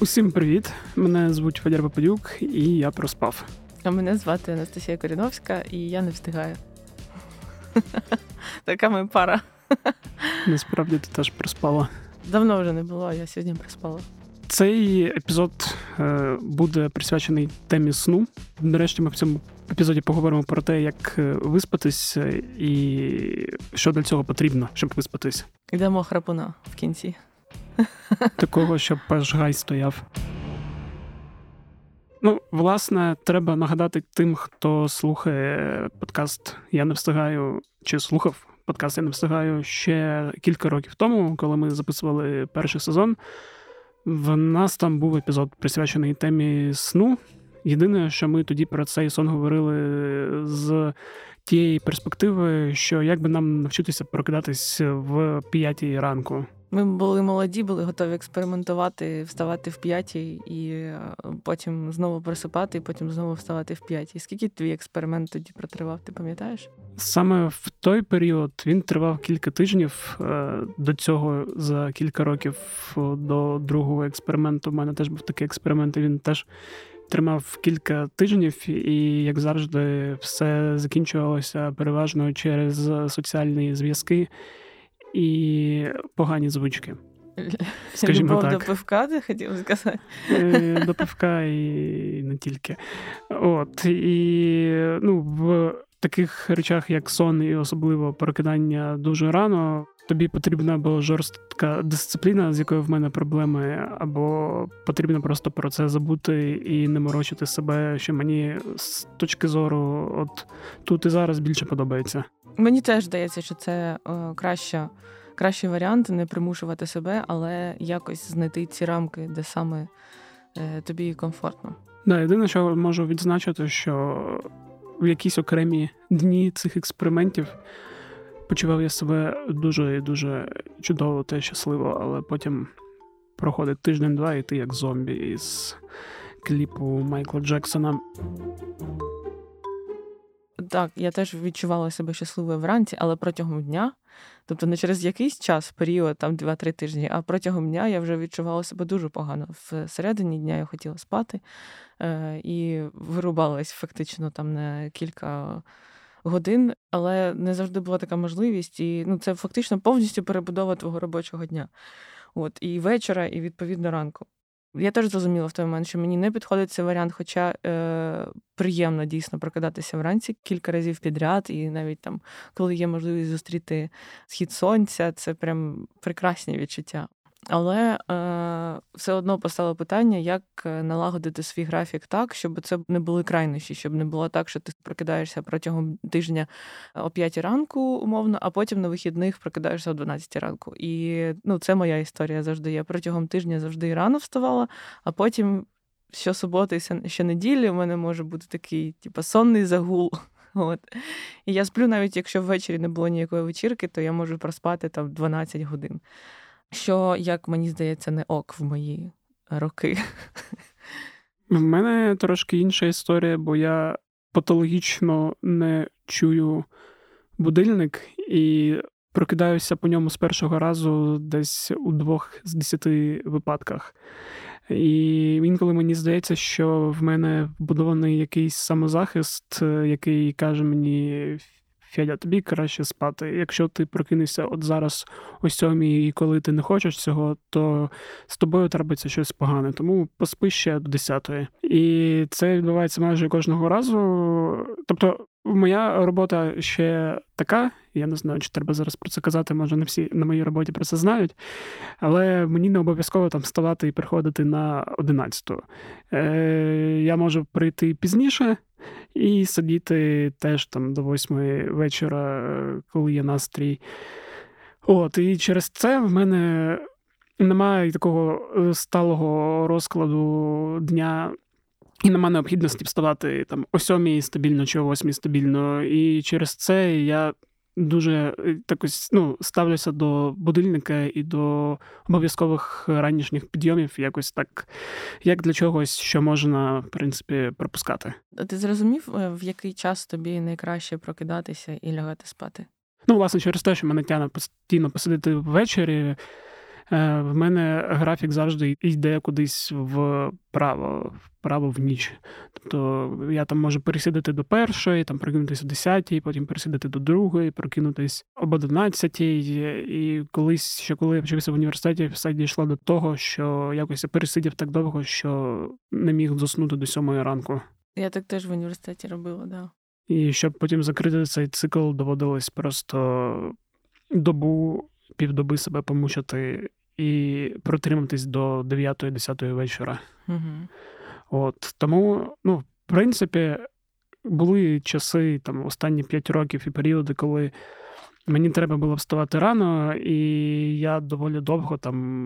Усім привіт! Мене звуть Федір Попадюк, і я проспав. А мене звати Анастасія Коріновська, і я не встигаю. Така ми пара. Насправді ти теж проспала. Давно вже не було, я сьогодні проспала. Цей епізод е, буде присвячений темі сну. Нарешті ми в цьому епізоді поговоримо про те, як е, виспатись е, і що для цього потрібно, щоб виспатись. Йдемо храпуна в кінці. Такого, щоб аж гай стояв. Ну, власне, треба нагадати тим, хто слухає подкаст Я не встигаю чи слухав подкаст Я не встигаю ще кілька років тому, коли ми записували перший сезон. В нас там був епізод присвячений темі сну. Єдине, що ми тоді про цей сон говорили з тієї перспективи, що як би нам навчитися прокидатись в п'ятій ранку. Ми були молоді, були готові експериментувати, вставати в п'ятій і е, потім знову просипати, і потім знову вставати в п'ятій. Скільки твій експеримент тоді протривав, ти пам'ятаєш? Саме в той період він тривав кілька тижнів. Е, до цього за кілька років до другого експерименту. У мене теж був такий експеримент. і Він теж тримав кілька тижнів, і як завжди, все закінчувалося переважно через соціальні зв'язки і погані звички. Скажімо Любов так. до пивка, ти хотів сказати? Е, до пивка і не тільки. От, І ну, в таких речах, як сон, і особливо прокидання дуже рано, тобі потрібна або жорстка дисципліна, з якою в мене проблеми, або потрібно просто про це забути і не морочити себе, що мені з точки зору, от тут і зараз більше подобається. Мені теж здається, що це о, краще, кращий варіант не примушувати себе, але якось знайти ці рамки, де саме е, тобі комфортно. Да, єдине, що можу відзначити, що в якісь окремі дні цих експериментів почував я себе дуже і дуже чудово та щасливо, але потім проходить тиждень-два, і ти як зомбі із кліпу Майкла Джексона. Так, я теж відчувала себе щасливою вранці, але протягом дня, тобто не через якийсь час, період, там 2-3 тижні, а протягом дня я вже відчувала себе дуже погано. Всередині дня я хотіла спати е, і вирубалась фактично там на кілька годин, але не завжди була така можливість. І ну, це фактично повністю перебудова твого робочого дня. От, І вечора, і відповідно ранку. Я теж зрозуміла в той момент, що мені не підходить цей варіант, хоча е, приємно дійсно прокидатися вранці кілька разів підряд, і навіть там, коли є можливість зустріти схід сонця, це прям прекрасні відчуття. Але е, все одно постало питання, як е, налагодити свій графік так, щоб це не були крайнощі, щоб не було так, що ти прокидаєшся протягом тижня о 5 ранку, умовно, а потім на вихідних прокидаєшся о 12 ранку. І ну, це моя історія завжди. Я протягом тижня завжди рано вставала, а потім щосуботи і щонеділі у мене може бути такий, типу, сонний загул. От. І я сплю, навіть якщо ввечері не було ніякої вечірки, то я можу проспати там 12 годин що, як мені здається, не ок в мої роки. В мене трошки інша історія, бо я патологічно не чую будильник і прокидаюся по ньому з першого разу десь у двох з десяти випадках. І інколи мені здається, що в мене вбудований якийсь самозахист, який каже мені Федя, тобі краще спати. Якщо ти прокинешся от зараз о сьомій, і коли ти не хочеш цього, то з тобою трапиться щось погане. Тому поспи ще до десятої. І це відбувається майже кожного разу. Тобто, моя робота ще така. Я не знаю, чи треба зараз про це казати, може не всі на моїй роботі про це знають. Але мені не обов'язково там вставати і приходити на 11. Е, Я можу прийти пізніше, і сидіти теж там до восьмої вечора, е, коли є настрій. От, І через це в мене немає такого е, сталого розкладу дня. І нема необхідності вставати там о сьомій стабільно чи о восьмій стабільно. І через це я дуже такось ну, ставлюся до будильника і до обов'язкових ранішніх підйомів, якось так, як для чогось, що можна, в принципі, пропускати. Ти зрозумів, е, в який час тобі найкраще прокидатися і лягати спати? Ну, власне, через те, що мене тяне постійно посидити ввечері. Е, в мене графік завжди йде кудись вправо, вправо в ніч. Тобто я там можу пересідати до першої, там прокинутися о 10 потім пересідати до другої, прокинутись об 11 І колись, ще коли я вчився в університеті, все дійшло до того, що якось я пересидів так довго, що не міг заснути до сьомої ранку. Я так теж в університеті робила, да. І щоб потім закрити цей цикл, доводилось просто добу, півдоби себе помучити і протриматись до 9-10 вечора. Угу. От Тому, ну, в принципі, були часи, там, останні 5 років і періоди, коли мені треба було вставати рано, і я доволі довго, там,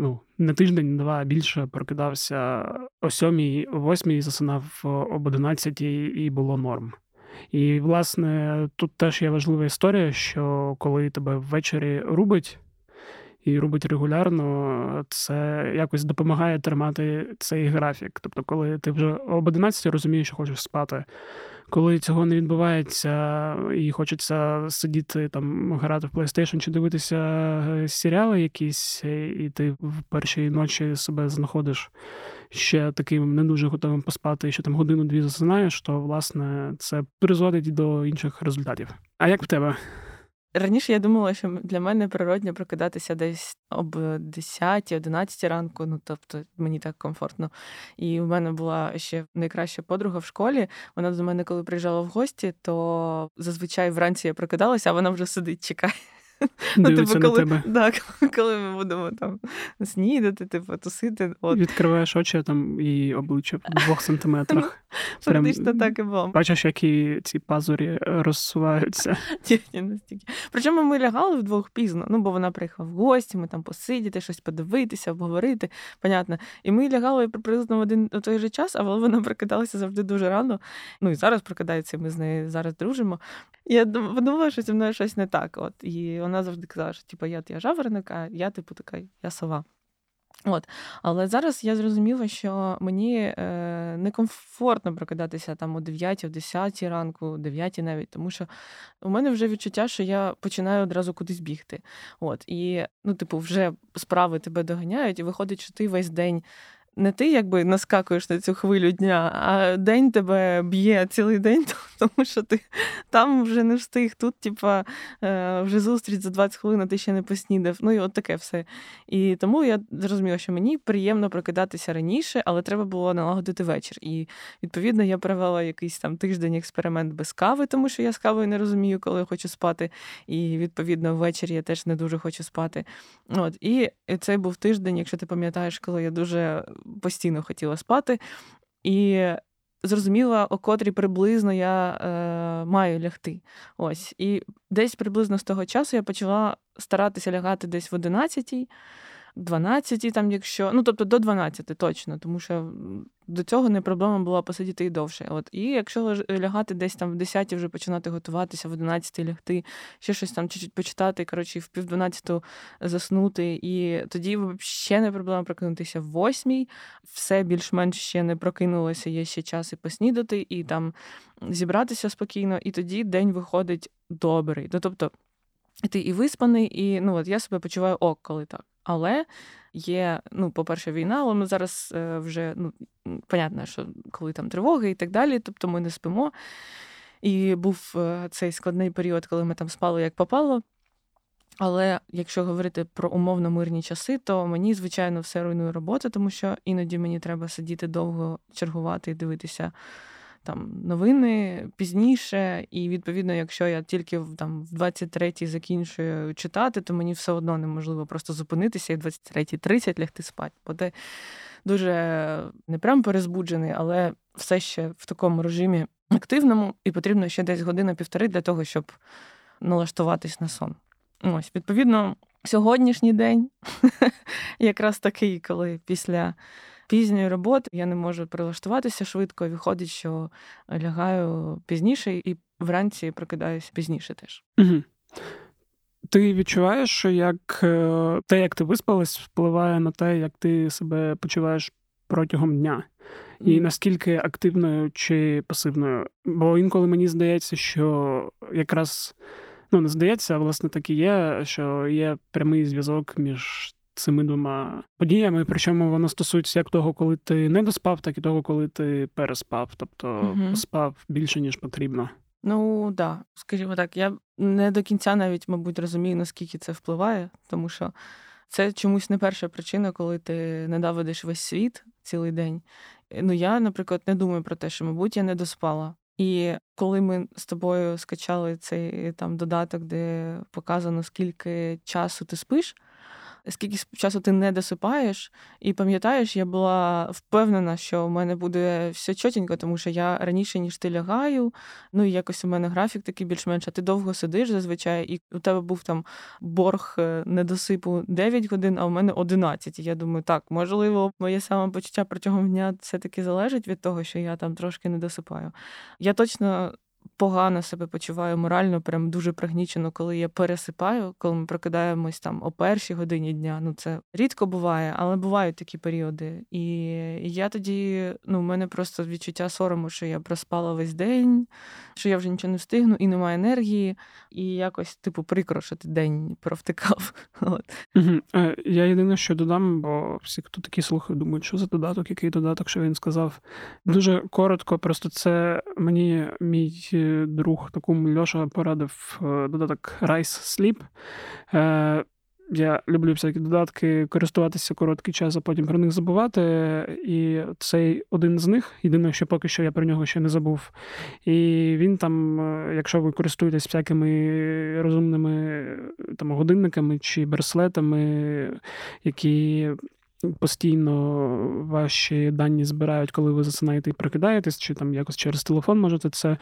ну, не тиждень, два більше прокидався о 7 о 8 засинав об 11 і було норм. І, власне, тут теж є важлива історія, що коли тебе ввечері рубить і робить регулярно, це якось допомагає тримати цей графік. Тобто, коли ти вже об 11 розумієш, що хочеш спати. Коли цього не відбувається, і хочеться сидіти там, грати в PlayStation чи дивитися е, серіали якісь, і ти в першій ночі себе знаходиш ще таким не дуже готовим поспати, і що там годину-дві засинаєш, то власне це призводить до інших результатів. А як в тебе? Раніше я думала, що для мене природньо прокидатися десь об 10-11 ранку, ну тобто мені так комфортно. І в мене була ще найкраща подруга в школі. Вона до мене, коли приїжджала в гості, то зазвичай вранці я прокидалася, а вона вже сидить, чекає. Ну, типу, коли, тебе. Так, коли ми будемо там снідати, типу, тусити. От. Відкриваєш очі там і обличчя в двох сантиметрах. Фактично так і було. Бачиш, які ці пазурі розсуваються. настільки. Причому ми лягали вдвох пізно, ну бо вона приїхала в гості, ми там посидіти, щось подивитися, обговорити. Понятно. І ми лягали приблизно в один у той же час, але вона прокидалася завжди дуже рано. Ну і зараз прокидається, ми з нею зараз дружимо. Я думала, що зі мною щось не так. От. І вона завжди казала, що типу, я я жаворонок, а я, типу, така, я сова. От. Але зараз я зрозуміла, що мені е, некомфортно прокидатися там о 9, о 10 ранку, о 9 навіть, тому що у мене вже відчуття, що я починаю одразу кудись бігти. От. І, ну, типу, вже справи тебе доганяють, і виходить, що ти весь день не ти якби наскакуєш на цю хвилю дня, а день тебе б'є цілий день, тому що ти там вже не встиг. Тут, типа, е, вже зустріч за 20 хвилин, а ти ще не поснідав. Ну і от таке все. І тому я зрозуміла, що мені приємно прокидатися раніше, але треба було налагодити вечір. І відповідно я провела якийсь там тиждень експеримент без кави, тому що я з кавою не розумію, коли я хочу спати. І відповідно ввечері я теж не дуже хочу спати. От і цей був тиждень, якщо ти пам'ятаєш, коли я дуже постійно хотіла спати. І зрозуміла, о котрій приблизно я е, маю лягти. Ось. І десь приблизно з того часу я почала старатися лягати десь в 11-й. 12, там, якщо, ну тобто до 12 точно, тому що до цього не проблема була посидіти і довше. От І якщо лягати десь там в 10 вже починати готуватися, в 11 лягти, ще щось там чуть-чуть почитати, коротше, в пів 12 заснути, і тоді взагалі не проблема прокинутися в 8 все більш-менш ще не прокинулося, є ще час і поснідати, і там зібратися спокійно, і тоді день виходить добрий. Ну, тобто, ти і виспаний, і ну от я себе почуваю ок, коли так. Але є, ну, по-перше, війна, але ми зараз е, вже ну, понятно, що коли там тривоги і так далі, тобто ми не спимо. І був е, цей складний період, коли ми там спали як попало. Але якщо говорити про умовно мирні часи, то мені, звичайно, все руйнує робота, тому що іноді мені треба сидіти довго, чергувати і дивитися там новини пізніше, і відповідно, якщо я тільки там в 23-й закінчую читати, то мені все одно неможливо просто зупинитися і в 23.30 лягти спати. Бо ти дуже не прям перезбуджений, але все ще в такому режимі активному, і потрібно ще десь година-півтори для того, щоб налаштуватись на сон. Ось, відповідно, сьогоднішній день якраз такий, коли після пізньої роботи я не можу прилаштуватися швидко. Виходить, що лягаю пізніше і вранці прокидаюся пізніше теж. Угу. Ти відчуваєш, що як е, те, як ти виспалась, впливає на те, як ти себе почуваєш протягом дня, і наскільки активною чи пасивною. Бо інколи мені здається, що якраз ну не здається, а власне так і є, що є прямий зв'язок між цими двома подіями. Причому воно стосується як того, коли ти не доспав, так і того, коли ти переспав, тобто угу. спав більше ніж потрібно. Ну так, да. скажімо так, я не до кінця навіть, мабуть, розумію, наскільки це впливає, тому що це чомусь не перша причина, коли ти ненавидиш весь світ цілий день. Ну я, наприклад, не думаю про те, що, мабуть, я не доспала. І коли ми з тобою скачали цей там додаток, де показано, скільки часу ти спиш, скільки часу ти не досипаєш, і пам'ятаєш, я була впевнена, що в мене буде все чотенько, тому що я раніше ніж ти лягаю. Ну і якось у мене графік такий більш-менш. а Ти довго сидиш зазвичай, і у тебе був там борг е, недосипу 9 годин, а у мене 11. І я думаю, так, можливо, моє самопочуття протягом дня все-таки залежить від того, що я там трошки не досипаю. Я точно погано себе почуваю морально, прям дуже пригнічено, коли я пересипаю, коли ми прокидаємось там о першій годині дня. Ну це рідко буває, але бувають такі періоди. І я тоді, ну, в мене просто відчуття сорому, що я проспала весь день, що я вже нічого не встигну і немає енергії, і якось, типу, прикро, що ти день провтикав. Угу. Я єдине, що додам, бо всі, хто такі слухають, думають, що за додаток, який додаток, що він сказав. Дуже коротко, просто це мені мій друг такому Льоша порадив е, додаток Rice Sleep. Е, я люблю всякі додатки, користуватися короткий час, а потім про них забувати. І цей один з них, єдине, що поки що я про нього ще не забув. І він там, е, якщо ви користуєтесь всякими розумними там, годинниками чи браслетами, які постійно ваші дані збирають, коли ви засинаєте і прокидаєтесь, чи там якось через телефон можете це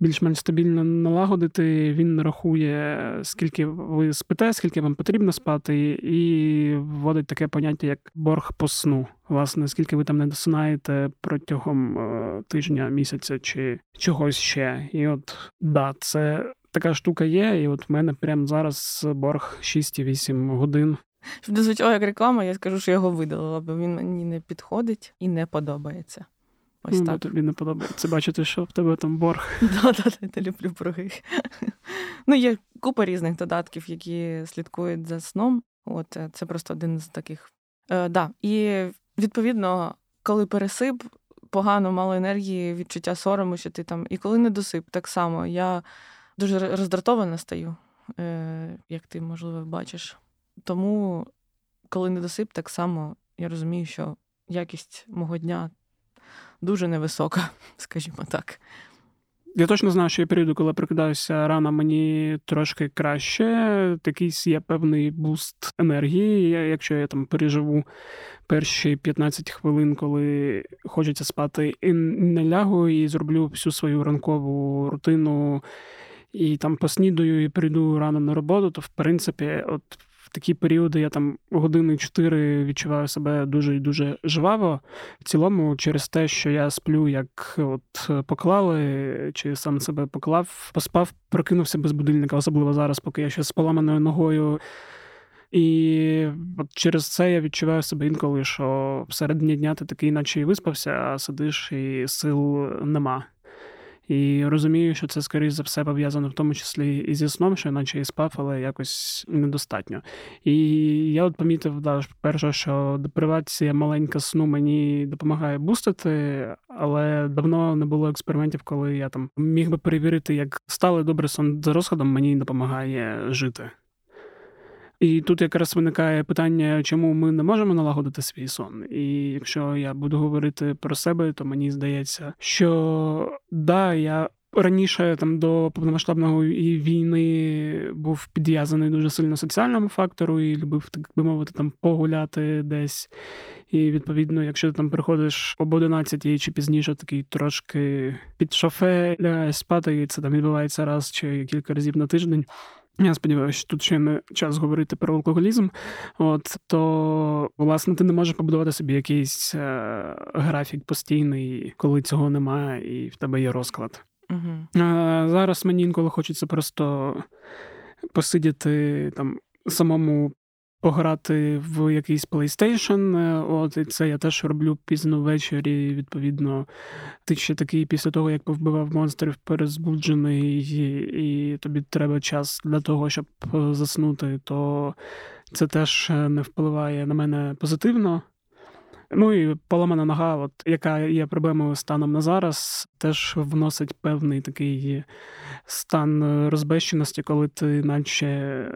більш-менш стабільно налагодити. Він рахує, скільки ви спите, скільки вам потрібно спати, і вводить таке поняття, як борг по сну. Власне, скільки ви там не досинаєте протягом е, тижня, місяця чи чогось ще. І от да, це. Така штука є, і от в мене прямо зараз борг 6-8 годин щоб не звучало як реклама, я скажу, що його видалила, бо він мені не підходить і не подобається. Ось ну, так. Тобі не подобається бачити, що в тебе там борг. Так, я люблю борги. Ну, є купа різних додатків, які слідкують за сном. От е, це просто один з таких. Е, да. І відповідно, коли пересип, погано, мало енергії, відчуття сорому, що ти там. І коли не досип, так само. Я дуже роздратована стаю, е, як ти, можливо, бачиш. Тому, коли недосип, так само я розумію, що якість мого дня дуже невисока, скажімо так. Я точно знаю, що є періоди, коли прокидаюся рано, мені трошки краще. Якийсь є певний буст енергії. Якщо я там переживу перші 15 хвилин, коли хочеться спати, і не лягу, і зроблю всю свою ранкову рутину, і там поснідаю, і прийду рано на роботу, то в принципі, от такі періоди я там години чотири відчуваю себе дуже і дуже жваво. В цілому, через те, що я сплю, як от поклали, чи сам себе поклав, поспав, прокинувся без будильника, особливо зараз, поки я ще з поламаною ногою. І от через це я відчуваю себе інколи, що всередині дня ти такий, наче і виспався, а сидиш і сил нема. І розумію, що це, скоріш за все, пов'язано в тому числі і зі сном, що наче і спав, але якось недостатньо. І я от помітив, да, перше, що депривація маленька сну мені допомагає бустити, але давно не було експериментів, коли я там міг би перевірити, як стали добрий сон за розходом мені допомагає жити. І тут якраз виникає питання, чому ми не можемо налагодити свій сон. І якщо я буду говорити про себе, то мені здається, що да, я. Раніше там до повномасштабного війни був підв'язаний дуже сильно соціальному фактору і любив, так би мовити, там погуляти десь. І відповідно, якщо ти там приходиш об 11 чи пізніше, такий трошки під шофе спати, і це там відбувається раз чи кілька разів на тиждень. Я сподіваюся, що тут ще не час говорити про алкоголізм. От то, власне, ти не можеш побудувати собі якийсь е, графік постійний, коли цього немає, і в тебе є розклад. Угу. Е, Зараз мені інколи хочеться просто посидіти там самому пограти в якийсь PlayStation. Е, от і це я теж роблю пізно ввечері. Відповідно, ти ще такий після того, як повбивав монстрів, перезбуджений, і, і тобі треба час для того, щоб е, заснути, то це теж не впливає на мене позитивно. Ну і поламана нога, от яка є проблемою станом на зараз, теж вносить певний такий стан розбещеності, коли ти наче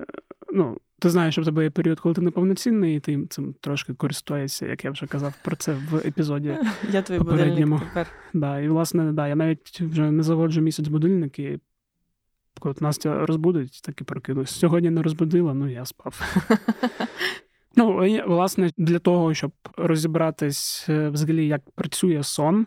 ну. Ти знаєш, що в тебе є період, коли ти неповноцінний, і ти цим трошки користуєшся, як я вже казав про це в епізоді. Я твій попередньому. тепер. Да, І, власне, да, я навіть вже не заводжу місяць будильник, і коли Настя розбудить, так і прокинусь. Сьогодні не розбудила, ну я спав. Ну, власне, для того, щоб розібратись е, взагалі, як працює сон,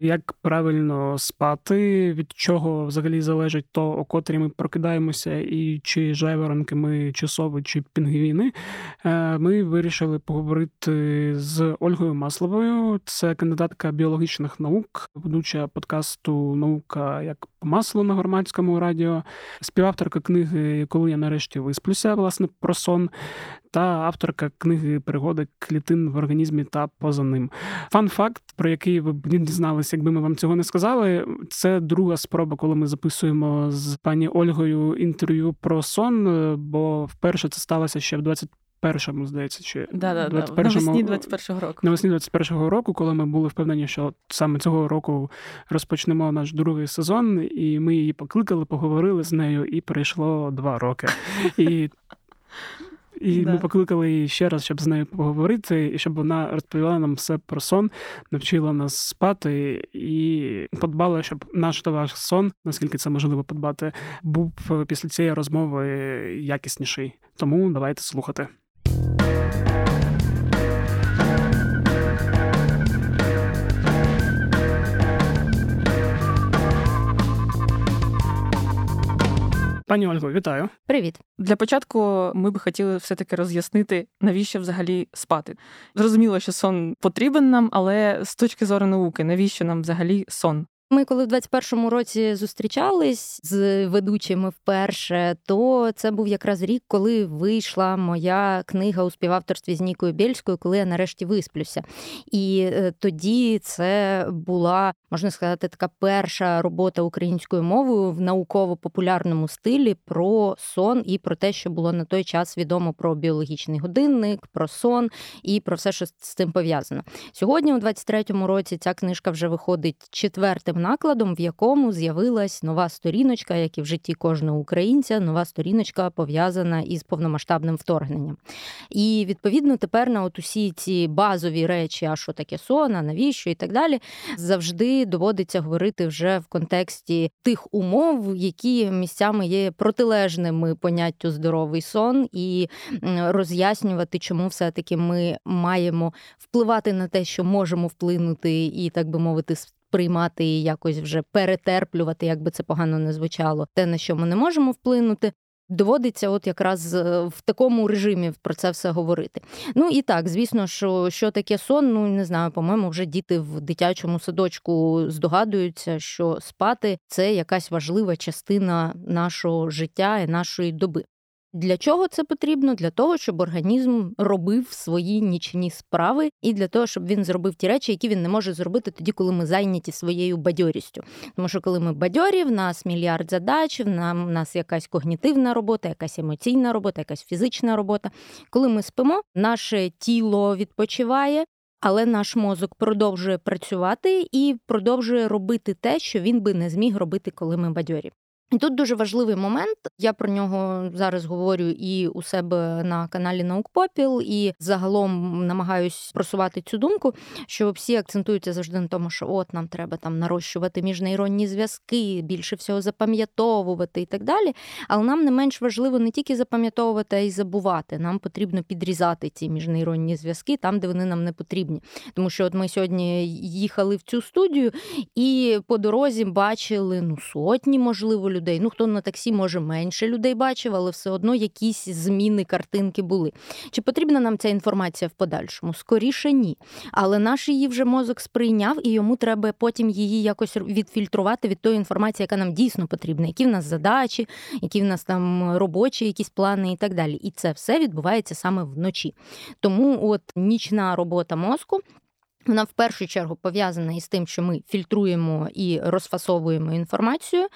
як правильно спати, від чого взагалі залежить то, о котрі ми прокидаємося, і чи жайворонки ми, чи чи пінгвіни, е, ми вирішили поговорити з Ольгою Масловою. Це кандидатка біологічних наук, ведуча подкасту Наука як по маслу на громадському радіо, співавторка книги Коли я нарешті висплюся, власне, про сон та авторка книги Пригоди клітин в організмі та поза ним. Фан факт, про який ви б не дізналися, якби ми вам цього не сказали. Це друга спроба, коли ми записуємо з пані Ольгою інтерв'ю про сон. Бо вперше це сталося ще в 20 Першому, здається, чи да, да, 21 навесні 21-го року. Навесні 21-го року, коли ми були впевнені, що саме цього року розпочнемо наш другий сезон, і ми її покликали, поговорили з нею, і пройшло два роки. І і да. ми покликали її ще раз, щоб з нею поговорити, і щоб вона розповіла нам все про сон, навчила нас спати і подбала, щоб наш та ваш сон, наскільки це можливо подбати, був після цієї розмови якісніший. Тому давайте слухати. Пані Ольго, вітаю. Привіт. Для початку ми би хотіли все-таки роз'яснити, навіщо взагалі спати. Зрозуміло, що сон потрібен нам, але з точки зору науки, навіщо нам взагалі сон? Ми, коли в 21-му році зустрічались з ведучими вперше, то це був якраз рік, коли вийшла моя книга у співавторстві з Нікою Бєльською, коли я нарешті висплюся. І е, тоді це була, можна сказати, така перша робота українською мовою в науково-популярному стилі про сон і про те, що було на той час відомо про біологічний годинник, про сон і про все, що з цим пов'язано. Сьогодні, у 23-му році, ця книжка вже виходить четвертим новим накладом, в якому з'явилась нова сторіночка, як і в житті кожного українця, нова сторіночка пов'язана із повномасштабним вторгненням. І відповідно тепер на от усі ці базові речі, а що таке сон, а навіщо і так далі, завжди доводиться говорити вже в контексті тих умов, які місцями є протилежними поняттю здоровий сон, і роз'яснювати, чому все-таки ми маємо впливати на те, що можемо вплинути, і так би мовити, приймати і якось вже перетерплювати, як би це погано не звучало, те, на що ми не можемо вплинути. Доводиться, от якраз е, в такому режимі про це все говорити. Ну і так, звісно, що що таке сон, ну не знаю, по-моєму, вже діти в дитячому садочку здогадуються, що спати це якась важлива частина нашого життя і нашої доби. Для чого це потрібно? Для того, щоб організм робив свої нічні справи, і для того, щоб він зробив ті речі, які він не може зробити тоді, коли ми зайняті своєю бадьорістю. Тому що коли ми бадьорі, в нас мільярд задач, в нас якась когнітивна робота, якась емоційна робота, якась фізична робота. Коли ми спимо, наше тіло відпочиває. Але наш мозок продовжує працювати і продовжує робити те, що він би не зміг робити, коли ми бадьорі. І тут дуже важливий момент. Я про нього зараз говорю і у себе на каналі Наукпопіл, і загалом намагаюсь просувати цю думку, що всі акцентуються завжди на тому, що от нам треба там нарощувати міжнейронні зв'язки, більше всього запам'ятовувати і так далі. Але нам не менш важливо не тільки запам'ятовувати, а й забувати. Нам потрібно підрізати ці міжнейронні зв'язки там, де вони нам не потрібні. Тому що от ми сьогодні їхали в цю студію і по дорозі бачили ну сотні, можливо людей. Ну, хто на таксі, може, менше людей бачив, але все одно якісь зміни картинки були. Чи потрібна нам ця інформація в подальшому? Скоріше ні. Але наш її вже мозок сприйняв, і йому треба потім її якось відфільтрувати від тої інформації, яка нам дійсно потрібна, які в нас задачі, які в нас там робочі якісь плани і так далі. І це все відбувається саме вночі. Тому от нічна робота мозку Вона в першу чергу пов'язана із тим, що ми фільтруємо і розфасовуємо інформацію.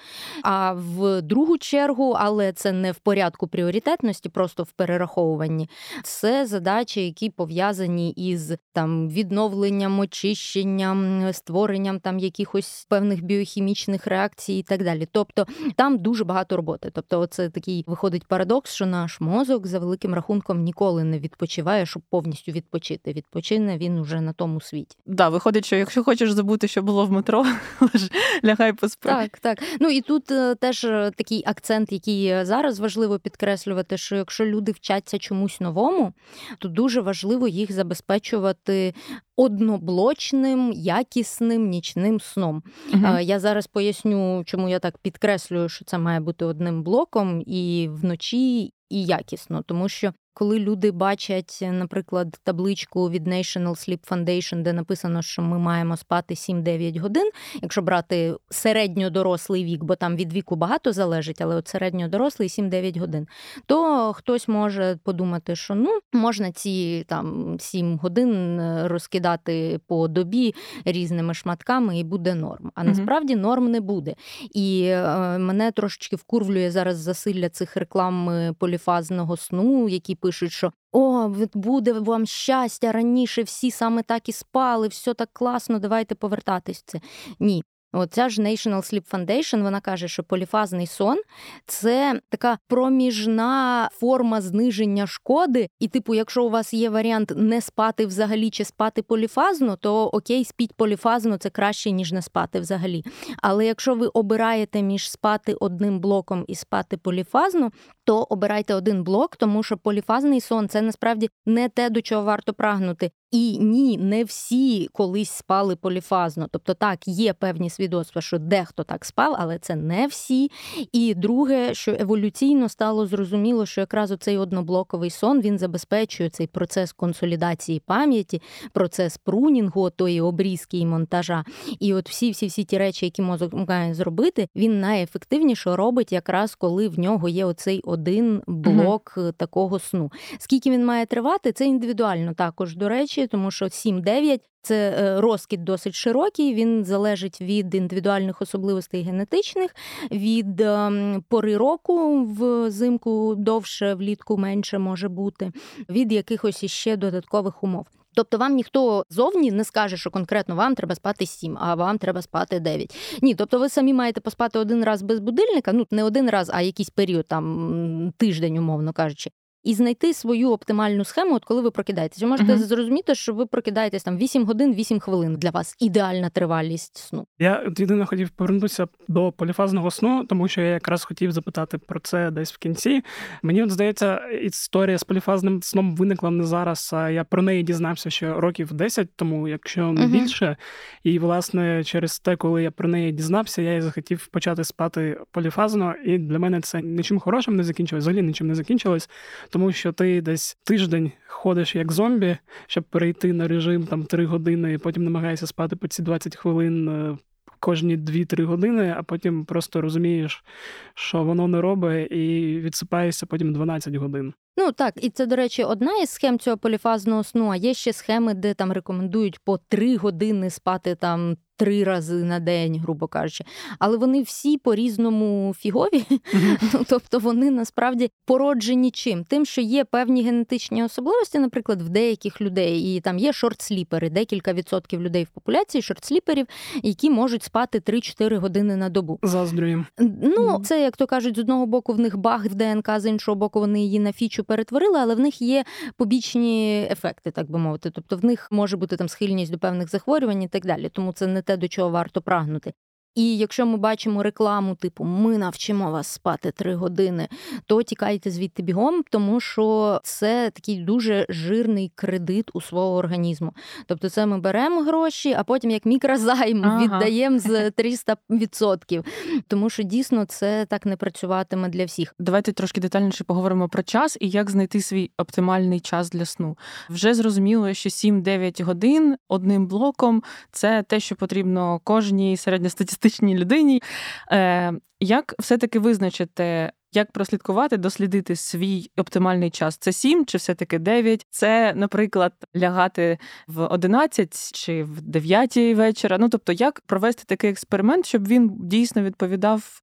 А в другу чергу, але це не в порядку пріоритетності, просто в перераховуванні. Це задачі, які пов'язані із там відновленням, очищенням, створенням там якихось певних біохімічних реакцій і так далі. Тобто там дуже багато роботи. Тобто, оце такий виходить парадокс, що наш мозок за великим рахунком ніколи не відпочиває, щоб повністю відпочити. Відпочине він уже на тому світі світі. Да, виходить, що якщо хочеш забути, що було в метро, лягай поспи. Так, так. Ну і тут е, теж е, такий акцент, який зараз важливо підкреслювати, що якщо люди вчаться чомусь новому, то дуже важливо їх забезпечувати. Одноблочним, якісним нічним сном. Uh-huh. Я зараз поясню, чому я так підкреслюю, що це має бути одним блоком і вночі, і якісно, тому що коли люди бачать, наприклад, табличку від National Sleep Foundation, де написано, що ми маємо спати 7-9 годин, якщо брати середньодорослий вік, бо там від віку багато залежить, але от середньодорослий 7-9 годин, то хтось може подумати, що ну можна ці там 7 годин е, розкидати по добі різними шматками, і буде норм. А насправді норм не буде. І е, мене трошечки вкурвлює зараз засилля цих реклам е, поліфазного сну, які пишуть, що о, буде вам щастя раніше, всі саме так і спали, все так класно, давайте повертатись це. Ні. Оця ж National Sleep Foundation, вона каже, що поліфазний сон це така проміжна форма зниження шкоди. І, типу, якщо у вас є варіант не спати взагалі чи спати поліфазно, то окей, спіть поліфазно, це краще, ніж не спати взагалі. Але якщо ви обираєте між спати одним блоком і спати поліфазно, то обирайте один блок, тому що поліфазний сон це насправді не те, до чого варто прагнути. І ні, не всі колись спали поліфазно. Тобто, так, є певні свідоцтва, що дехто так спав, але це не всі. І друге, що еволюційно стало зрозуміло, що якраз оцей одноблоковий сон він забезпечує цей процес консолідації пам'яті, процес прунінгу, тої обрізки і монтажа. І от всі всі всі ті речі, які мозок має зробити, він найефективніше робить, якраз коли в нього є оцей один блок угу. такого сну. Скільки він має тривати, це індивідуально також до речі, тому що 7-9 це е, розкид досить широкий. Він залежить від індивідуальних особливостей генетичних, від ем, пори року взимку довше, влітку менше може бути, від якихось іще додаткових умов. Тобто вам ніхто зовні не скаже, що конкретно вам треба спати 7, а вам треба спати 9. Ні, тобто ви самі маєте поспати один раз без будильника, ну не один раз, а якийсь період, там тиждень, умовно кажучи і знайти свою оптимальну схему, от коли ви прокидаєтесь. Ви можете uh-huh. зрозуміти, що ви прокидаєтесь там 8 годин, 8 хвилин для вас ідеальна тривалість сну. Я єдине хотів повернутися до поліфазного сну, тому що я якраз хотів запитати про це десь в кінці. Мені от здається, історія з поліфазним сном виникла не зараз. а Я про неї дізнався ще років 10 тому, якщо не uh-huh. більше. І власне через те, коли я про неї дізнався, я і захотів почати спати поліфазно, і для мене це нічим хорошим не закінчилось, взагалі нічим не закінчилось тому що ти десь тиждень ходиш як зомбі, щоб перейти на режим там 3 години, і потім намагаєшся спати по ці 20 хвилин. Е, кожні 2-3 години, а потім просто розумієш, що воно не робить, і відсипаєшся потім 12 годин. Ну так, і це, до речі, одна із схем цього поліфазного сну. А є ще схеми, де там рекомендують по 3 години спати там три рази на день, грубо кажучи. Але вони всі по-різному фігові. Ну, тобто вони насправді породжені чим? Тим, що є певні генетичні особливості, наприклад, в деяких людей, і там є short sleeper и, декілька відсотків людей в популяції short sleeper ів, які можуть спати 3-4 години на добу. Заздрюємо. Ну, це, як то кажуть, з одного боку в них баг в ДНК, з іншого боку, вони її на фічу перетворили, але в них є побічні ефекти, так би мовити. Тобто в них може бути там схильність до певних захворювань і так далі. Тому це не те, до чого варто прагнути. І якщо ми бачимо рекламу, типу ми навчимо вас спати три години, то тікайте звідти бігом, тому що це такий дуже жирний кредит у свого організму. Тобто, це ми беремо гроші, а потім як мікрозайм ага. віддаємо з 300%. Тому що дійсно це так не працюватиме для всіх. Давайте трошки детальніше поговоримо про час і як знайти свій оптимальний час для сну. Вже зрозуміло, що 7-9 годин одним блоком це те, що потрібно кожній середньостатистичній фантастичній людині. Е, Як все-таки визначити як прослідкувати, дослідити свій оптимальний час? Це 7 чи все-таки 9? Це, наприклад, лягати в 11 чи в 9 вечора. Ну тобто, як провести такий експеримент, щоб він дійсно відповідав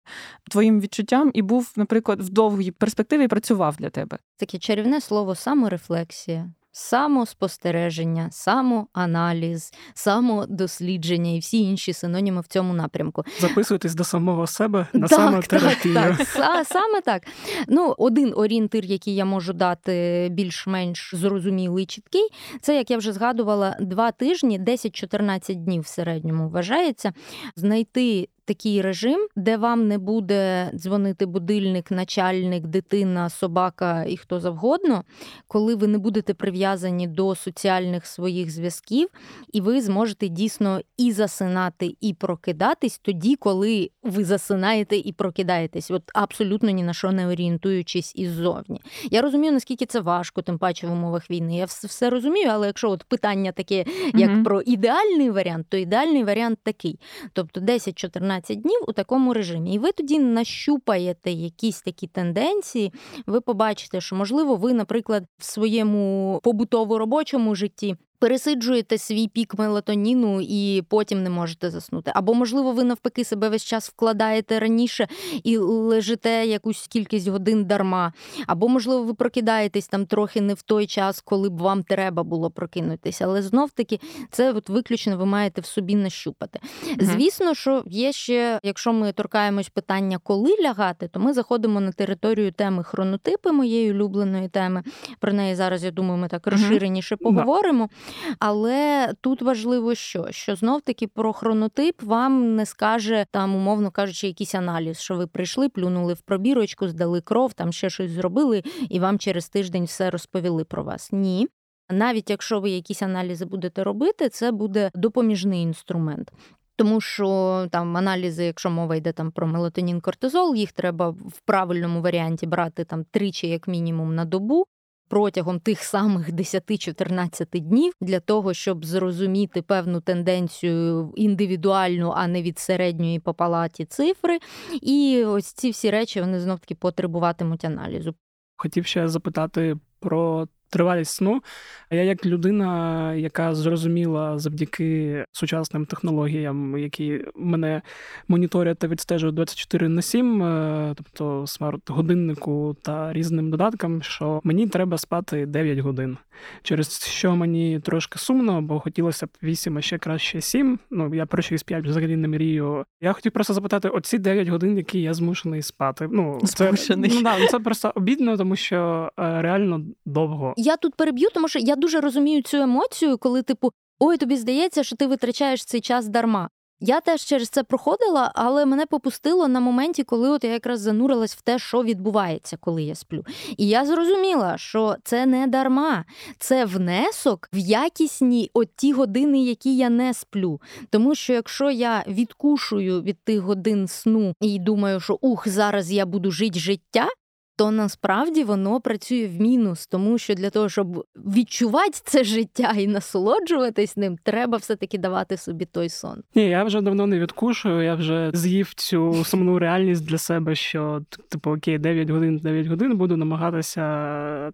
твоїм відчуттям і був, наприклад, в довгій перспективі працював для тебе? Таке чарівне слово саморефлексія самоспостереження, самоаналіз, самодослідження і всі інші синоніми в цьому напрямку. Записуйтесь до самого себе на так, самотерапію. Так, так, Саме так. Ну, один орієнтир, який я можу дати більш-менш зрозумілий чіткий, це як я вже згадувала, два тижні, 10-14 днів в середньому вважається знайти такий режим, де вам не буде дзвонити будильник, начальник, дитина, собака і хто завгодно, коли ви не будете прив'язані до соціальних своїх зв'язків, і ви зможете дійсно і засинати, і прокидатись тоді, коли ви засинаєте і прокидаєтесь, от абсолютно ні на що не орієнтуючись іззовні. Я розумію, наскільки це важко, тим паче в умовах війни. Я все розумію, але якщо от питання таке, як mm-hmm. про ідеальний варіант, то ідеальний варіант такий. Тобто 10-14 15 днів у такому режимі. І ви тоді нащупаєте якісь такі тенденції, ви побачите, що, можливо, ви, наприклад, в своєму побутово-робочому житті пересиджуєте свій пік мелатоніну і потім не можете заснути. Або, можливо, ви навпаки себе весь час вкладаєте раніше і лежите якусь кількість годин дарма. Або, можливо, ви прокидаєтесь там трохи не в той час, коли б вам треба було прокинутися. Але знов-таки це от виключно ви маєте в собі нащупати. Угу. Звісно, що є ще, якщо ми торкаємось питання, коли лягати, то ми заходимо на територію теми хронотипи моєї улюбленої теми. Про неї зараз, я думаю, ми так розширеніше поговоримо. Але тут важливо, що що знов-таки про хронотип вам не скаже там, умовно кажучи, якийсь аналіз, що ви прийшли, плюнули в пробірочку, здали кров, там ще щось зробили, і вам через тиждень все розповіли про вас. Ні. Навіть якщо ви якісь аналізи будете робити, це буде допоміжний інструмент. Тому що там аналізи, якщо мова йде там про мелатонін кортизол, їх треба в правильному варіанті брати там тричі, як мінімум, на добу протягом тих самих 10-14 днів для того, щоб зрозуміти певну тенденцію індивідуальну, а не від середньої по палаті цифри. І ось ці всі речі вони знов таки потребуватимуть аналізу. Хотів ще запитати про тривалість сну. А я як людина, яка зрозуміла завдяки сучасним технологіям, які мене моніторять та відстежують 24 на 7, е, тобто смарт-годиннику та різним додаткам, що мені треба спати 9 годин. Через що мені трошки сумно, бо хотілося б 8, а ще краще 7. Ну я про 6-5 взагалі не мрію. Я хотів просто запитати: оці 9 годин, які я змушений спати. Ну це ну, да, це просто обідно, тому що е, реально довго я тут переб'ю, тому що я дуже розумію цю емоцію, коли, типу, ой, тобі здається, що ти витрачаєш цей час дарма. Я теж через це проходила, але мене попустило на моменті, коли от я якраз занурилась в те, що відбувається, коли я сплю. І я зрозуміла, що це не дарма, це внесок в якісні от ті години, які я не сплю. Тому що якщо я відкушую від тих годин сну і думаю, що ух, зараз я буду жити життя, то насправді воно працює в мінус, тому що для того, щоб відчувати це життя і насолоджуватись ним, треба все-таки давати собі той сон. Ні, я вже давно не відкушую. Я вже з'їв цю сумну реальність для себе, що типу окей, 9 годин, 9 годин буду намагатися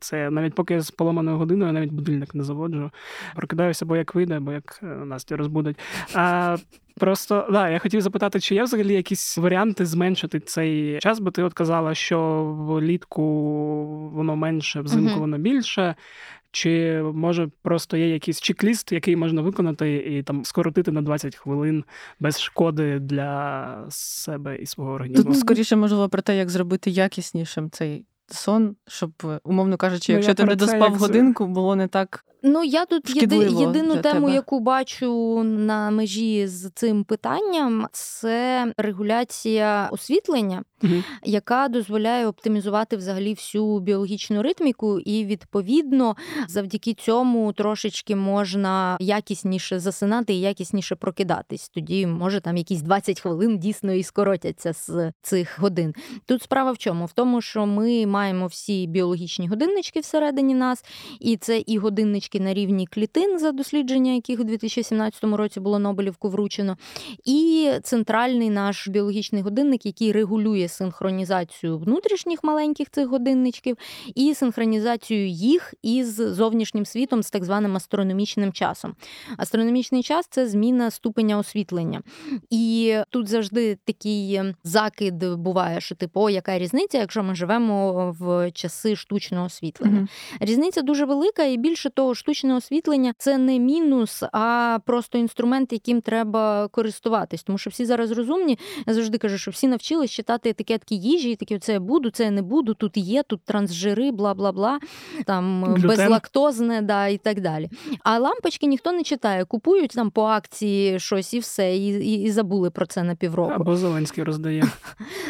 це навіть поки з поломаною годиною, я навіть будильник не заводжу. Прокидаюся, бо як вийде, бо як е, Настя розбудить. А Просто да, я хотів запитати, чи є взагалі якісь варіанти зменшити цей час, бо ти от казала, що влітку воно менше, взимку воно більше. Чи може просто є якийсь чек-ліст, який можна виконати і там скоротити на 20 хвилин без шкоди для себе і свого організму? Тут скоріше можливо про те, як зробити якіснішим цей сон, щоб, умовно кажучи, ну, якщо ти не доспав годинку, було не так. Ну, я тут єди, єдину тему, тебе. яку бачу на межі з цим питанням, це регуляція освітлення, угу. яка дозволяє оптимізувати взагалі всю біологічну ритміку, і відповідно завдяки цьому трошечки можна якісніше засинати і якісніше прокидатись. Тоді може там якісь 20 хвилин дійсно і скоротяться з цих годин. Тут справа в чому? В тому, що ми маємо всі біологічні годиннички всередині нас, і це і годиннички на рівні клітин, за дослідження яких у 2017 році було Нобелівку вручено, і центральний наш біологічний годинник, який регулює синхронізацію внутрішніх маленьких цих годинничків і синхронізацію їх із зовнішнім світом з так званим астрономічним часом. Астрономічний час це зміна ступеня освітлення. І тут завжди такий закид буває, що типу, яка різниця, якщо ми живемо в часи штучного освітлення. mm Різниця дуже велика, і більше того, штучне освітлення це не мінус, а просто інструмент, яким треба користуватись. Тому що всі зараз розумні. Я завжди кажу, що всі навчились читати етикетки їжі, і такі це я буду, це я не буду, тут є, тут трансжири, бла бла бла, там Глютен. безлактозне, да, і так далі. А лампочки ніхто не читає, купують там по акції щось і все, і, і, і забули про це на півроку. Або Зеленський роздає.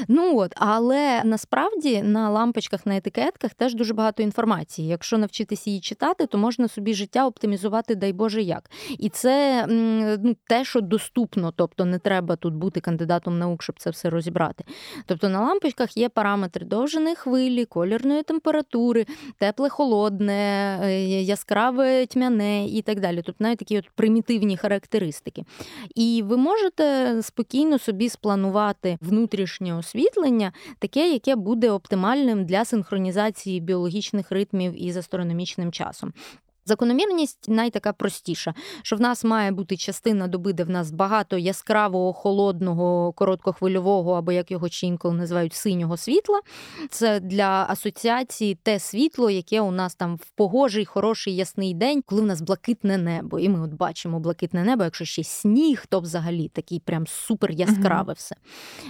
Ну от, але насправді на лампочках, на етикетках теж дуже багато інформації. Якщо навчитися її читати, то можна собі життя оптимізувати, дай Боже, як. І це ну, те, що доступно, тобто не треба тут бути кандидатом наук, щоб це все розібрати. Тобто на лампочках є параметри довжини хвилі, колірної температури, тепле, холодне, е, яскраве тьмяне і так далі. Тобто навіть такі от примітивні характеристики. І ви можете спокійно собі спланувати внутрішнє освітлення, таке, яке буде оптимальним для синхронізації біологічних ритмів із астрономічним часом. Закономірність найтака простіша, що в нас має бути частина доби, де в нас багато яскравого, холодного, короткохвильового, або як його ще інколи називають синього світла. Це для асоціації те світло, яке у нас там в погожий, хороший ясний день, коли в нас блакитне небо. І ми от бачимо блакитне небо, якщо ще сніг, то взагалі такий прям супер яскраве угу. все.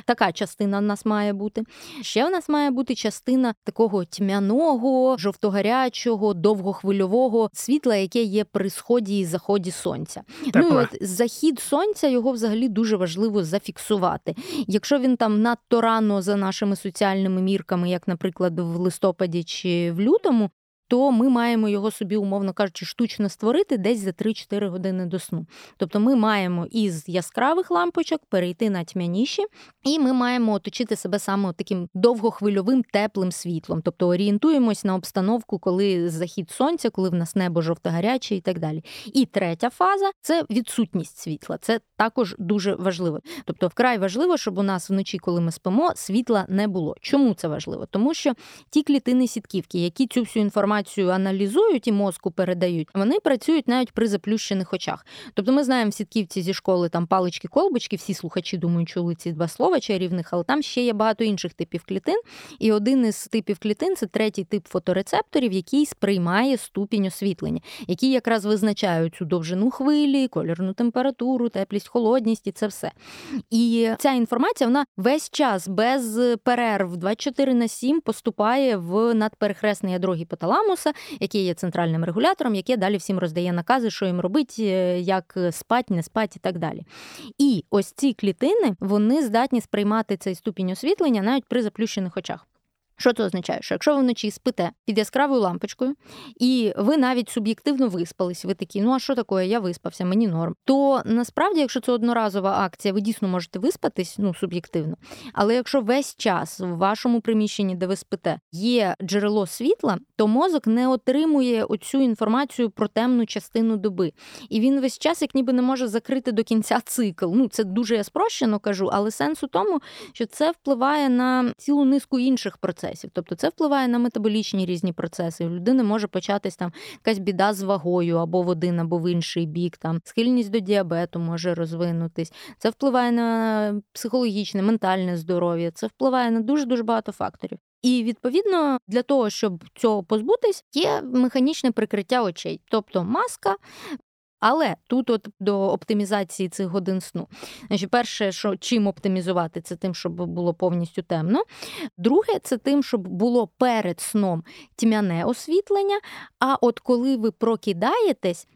Така частина в нас має бути. Ще в нас має бути частина такого тьмяного, жовтогарячого, довгохвильового світла, яке є при сході і заході сонця. Тепле. Ну і от захід сонця його взагалі дуже важливо зафіксувати. Якщо він там надто рано за нашими соціальними мірками, як, наприклад, в листопаді чи в лютому, то ми маємо його собі, умовно кажучи, штучно створити десь за 3-4 години до сну. Тобто ми маємо із яскравих лампочок перейти на тьмяніші, і ми маємо оточити себе саме таким довгохвильовим теплим світлом. Тобто орієнтуємось на обстановку, коли захід сонця, коли в нас небо жовто-гаряче і так далі. І третя фаза це відсутність світла. Це також дуже важливо. Тобто, вкрай важливо, щоб у нас вночі, коли ми спимо, світла не було. Чому це важливо? Тому що ті клітини сітківки, які цю всю інформацію інформацію аналізують і мозку передають, вони працюють навіть при заплющених очах. Тобто ми знаємо в сітківці зі школи там палички-колбочки, всі слухачі думають, чули ці два слова чарівних, але там ще є багато інших типів клітин. І один із типів клітин це третій тип фоторецепторів, який сприймає ступінь освітлення, які якраз визначають цю довжину хвилі, колірну температуру, теплість, холодність і це все. І ця інформація вона весь час без перерв 24 на 7 поступає в надперехресне ядро гіпоталаму, гіпоталамуса, який є центральним регулятором, яке далі всім роздає накази, що їм робить, е, як спать, не спать і так далі. І ось ці клітини вони здатні сприймати цей ступінь освітлення навіть при заплющених очах. Що це означає? Що якщо ви вночі спите під яскравою лампочкою, і ви навіть суб'єктивно виспались, ви такі, ну а що таке, я виспався, мені норм. То насправді, якщо це одноразова акція, ви дійсно можете виспатись, ну суб'єктивно. Але якщо весь час в вашому приміщенні, де ви спите, є джерело світла, то мозок не отримує оцю інформацію про темну частину доби. І він весь час, як ніби не може закрити до кінця цикл. Ну це дуже я спрощено кажу, але сенс у тому, що це впливає на цілу низку інших процесів процесів. Тобто це впливає на метаболічні різні процеси. У людини може початись там якась біда з вагою або в один, або в інший бік. Там схильність до діабету може розвинутись. Це впливає на психологічне, ментальне здоров'я. Це впливає на дуже дуже багато факторів. І відповідно для того, щоб цього позбутись, є механічне прикриття очей, тобто маска, але тут, от до оптимізації цих годин сну, значить, перше, що чим оптимізувати, це тим, щоб було повністю темно. Друге, це тим, щоб було перед сном тьмяне освітлення. А от коли ви прокидаєтесь,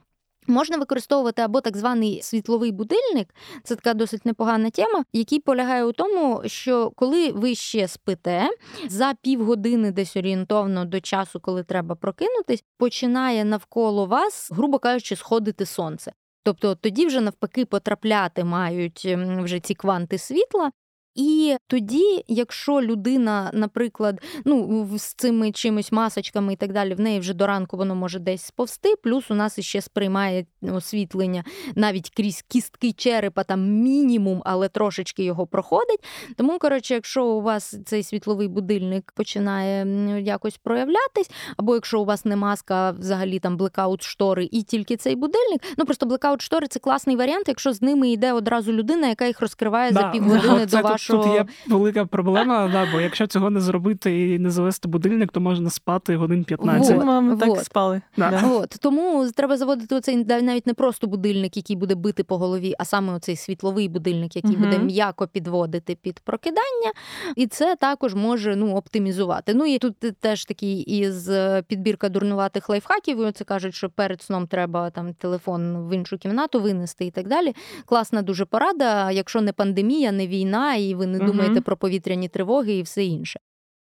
Можна використовувати або так званий світловий будильник, це така досить непогана тема, який полягає у тому, що коли ви ще спите, за півгодини десь орієнтовно до часу, коли треба прокинутись, починає навколо вас, грубо кажучи, сходити сонце. Тобто тоді вже навпаки потрапляти мають вже ці кванти світла, І тоді, якщо людина, наприклад, ну з цими чимось масочками і так далі, в неї вже до ранку воно може десь сповзти, плюс у нас іще сприймає освітлення навіть крізь кістки черепа, там мінімум, але трошечки його проходить. Тому, коротше, якщо у вас цей світловий будильник починає якось проявлятись, або якщо у вас не маска, взагалі там блекаут штори і тільки цей будильник, ну просто блекаут штори це класний варіант, якщо з ними йде одразу людина, яка їх розкриває да, за півгодини до вашого. Тут є велика проблема, да, бо якщо цього не зробити і не завести будильник, то можна спати годин 15. Вот, Мами так вот. спали. Да. От. Тому треба заводити оцей навіть не просто будильник, який буде бити по голові, а саме оцей світловий будильник, який угу. буде м'яко підводити під прокидання. І це також може ну, оптимізувати. Ну і тут теж такий із е, підбірка дурнуватих лайфхаків. Це кажуть, що перед сном треба там телефон в іншу кімнату винести і так далі. Класна дуже порада, якщо не пандемія, не війна, і ви не думаєте про повітряні тривоги і все інше.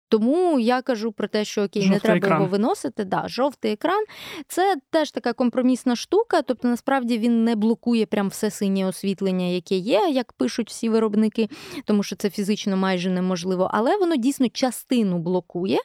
Тому я кажу про те, що окей, жовтий не треба екран. його виносити. Да, Жовтий екран це теж така компромісна штука, тобто насправді він не блокує прям все синє освітлення, яке є, як пишуть всі виробники, тому що це фізично майже неможливо, але воно дійсно частину блокує.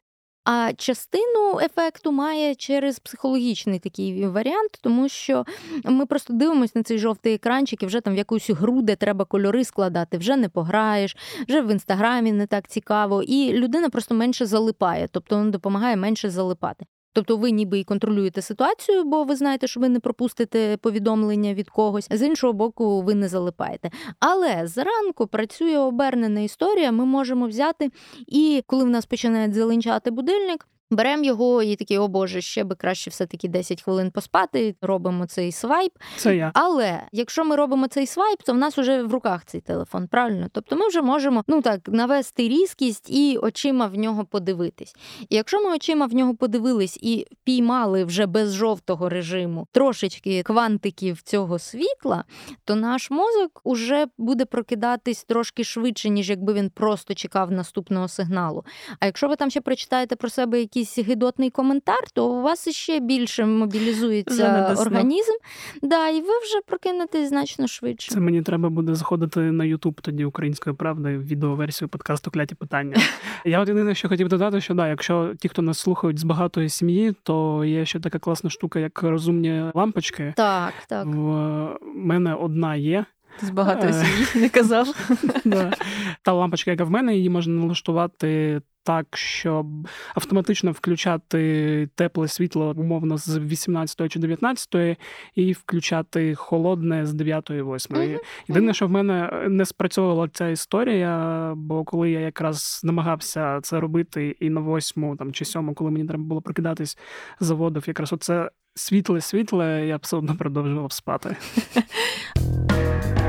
А частину ефекту має через психологічний такий варіант, тому що ми просто дивимося на цей жовтий екранчик і вже там в якусь гру, де треба кольори складати, вже не пограєш, вже в інстаграмі не так цікаво, і людина просто менше залипає, тобто він допомагає менше залипати. Тобто ви ніби і контролюєте ситуацію, бо ви знаєте, що ви не пропустите повідомлення від когось, з іншого боку, ви не залипаєте. Але зранку працює обернена історія. Ми можемо взяти, і коли в нас починає зеленчати будильник, Беремо його і такий, о Боже, ще би краще все-таки 10 хвилин поспати. Робимо цей свайп. Це я. Але якщо ми робимо цей свайп, то в нас вже в руках цей телефон, правильно? Тобто ми вже можемо ну так навести різкість і очима в нього подивитись. І якщо ми очима в нього подивились і піймали вже без жовтого режиму трошечки квантиків цього світла, то наш мозок уже буде прокидатись трошки швидше, ніж якби він просто чекав наступного сигналу. А якщо ви там ще прочитаєте про себе якісь якийсь гидотний коментар, то у вас ще більше мобілізується організм. Да, І ви вже прокинетесь значно швидше. Це мені треба буде заходити на Ютуб тоді українською правдою, відеоверсію подкасту Кляті питання. Я от єдине, що хотів додати, що да, якщо ті, хто нас слухають з багатої сім'ї, то є ще така класна штука, як розумні лампочки. Так, так. В мене одна є. З багатої е, сім'ї не казав. Та лампочка, яка в мене, її можна налаштувати так, щоб автоматично включати тепле світло, умовно, з 18 чи 19 і включати холодне з 9 8 mm-hmm. Єдине, що в мене не спрацьовувала ця історія, бо коли я якраз намагався це робити і на 8 там, чи 7, коли мені треба було прокидатись, заводив якраз оце світле-світле, я все одно продовжував спати.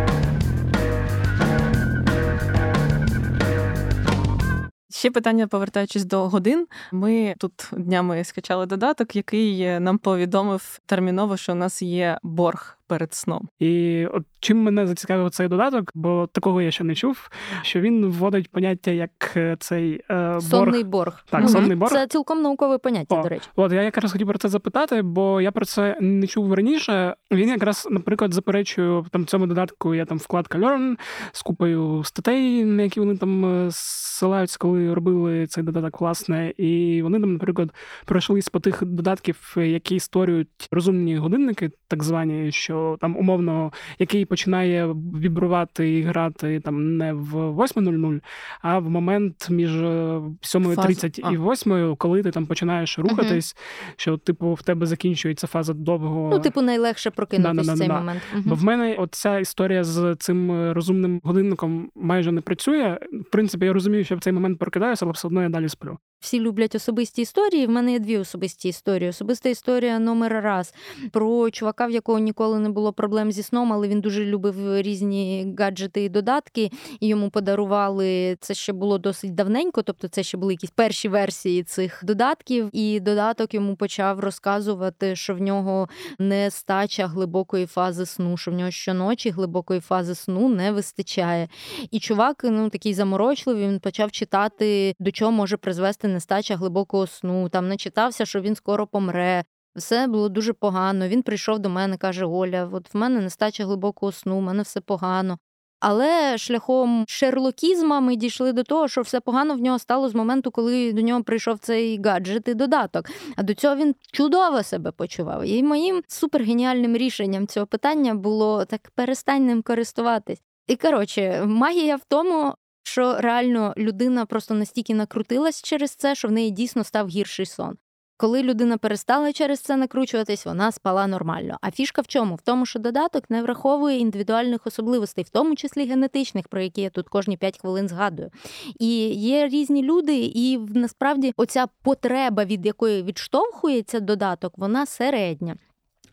Ще питання, повертаючись до годин, ми тут днями скачали додаток, який нам повідомив терміново, що у нас є борг перед сном. І от чим мене зацікавив цей додаток, бо такого я ще не чув, що він вводить поняття як е, цей е, борг. Сонний борг. Так, угу. сонний борг. Це цілком наукове поняття, О, до речі. От я якраз хотів про це запитати, бо я про це не чув раніше. Він якраз, наприклад, заперечую там цьому додатку є там вкладка Learn з купою статей, на які вони там е, ссилаються, коли робили цей додаток, власне, і вони там, наприклад, пройшлись по тих додатків, які створюють розумні годинники, так звані, що там умовно, який починає вібрувати і грати там не в 8.00, а в момент між 7.30 е, і 8, коли ти там починаєш рухатись, uh-huh. що типу в тебе закінчується фаза довго. Ну, типу, найлегше прокинутися в цей момент. Uh-huh. Бо в мене оця історія з цим розумним годинником майже не працює. В принципі, я розумію, що в цей момент прокидаюся, але все одно я далі сплю. Всі люблять особисті історії. В мене є дві особисті історії. Особиста історія номер раз про чувака, в якого ніколи не було проблем зі сном, але він дуже любив різні гаджети і додатки. І йому подарували це ще було досить давненько, тобто це ще були якісь перші версії цих додатків. І додаток йому почав розказувати, що в нього нестача глибокої фази сну, що в нього щоночі глибокої фази сну не вистачає. І чувак, ну такий заморочливий, він почав читати, до чого може призвести нестача глибокого сну. Там не читався, що він скоро помре. Все було дуже погано. Він прийшов до мене, каже: Оля, от в мене нестача глибокого сну, в мене все погано. Але шляхом шерлокізма ми дійшли до того, що все погано в нього стало з моменту, коли до нього прийшов цей гаджет і додаток. А до цього він чудово себе почував. І моїм супергеніальним рішенням цього питання було так перестань ним користуватись. І коротше, магія в тому, що реально людина просто настільки накрутилась через це, що в неї дійсно став гірший сон. Коли людина перестала через це накручуватись, вона спала нормально. А фішка в чому? В тому, що додаток не враховує індивідуальних особливостей, в тому числі генетичних, про які я тут кожні 5 хвилин згадую. І є різні люди, і насправді оця потреба, від якої відштовхується додаток, вона середня.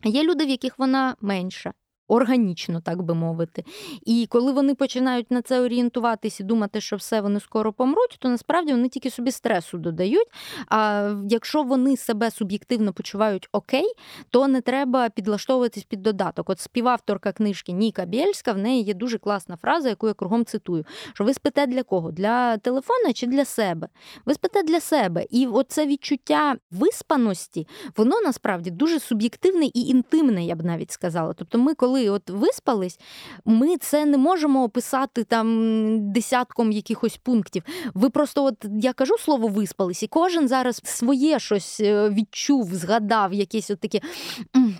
Є люди, в яких вона менша органічно, так би мовити. І коли вони починають на це орієнтуватись і думати, що все вони скоро помруть, то насправді вони тільки собі стресу додають. А якщо вони себе суб'єктивно почувають окей, то не треба підлаштовуватись під додаток. От співавторка книжки Ніка Бєльська, в неї є дуже класна фраза, яку я кругом цитую: що ви спите для кого? Для телефона чи для себе? Ви спите для себе. І оце відчуття виспаності, воно насправді дуже суб'єктивне і інтимне, я б навіть сказала. Тобто, ми, коли коли от виспались, ми це не можемо описати там десятком якихось пунктів. Ви просто, от я кажу слово виспались, і кожен зараз своє щось е, відчув, згадав, якесь от таке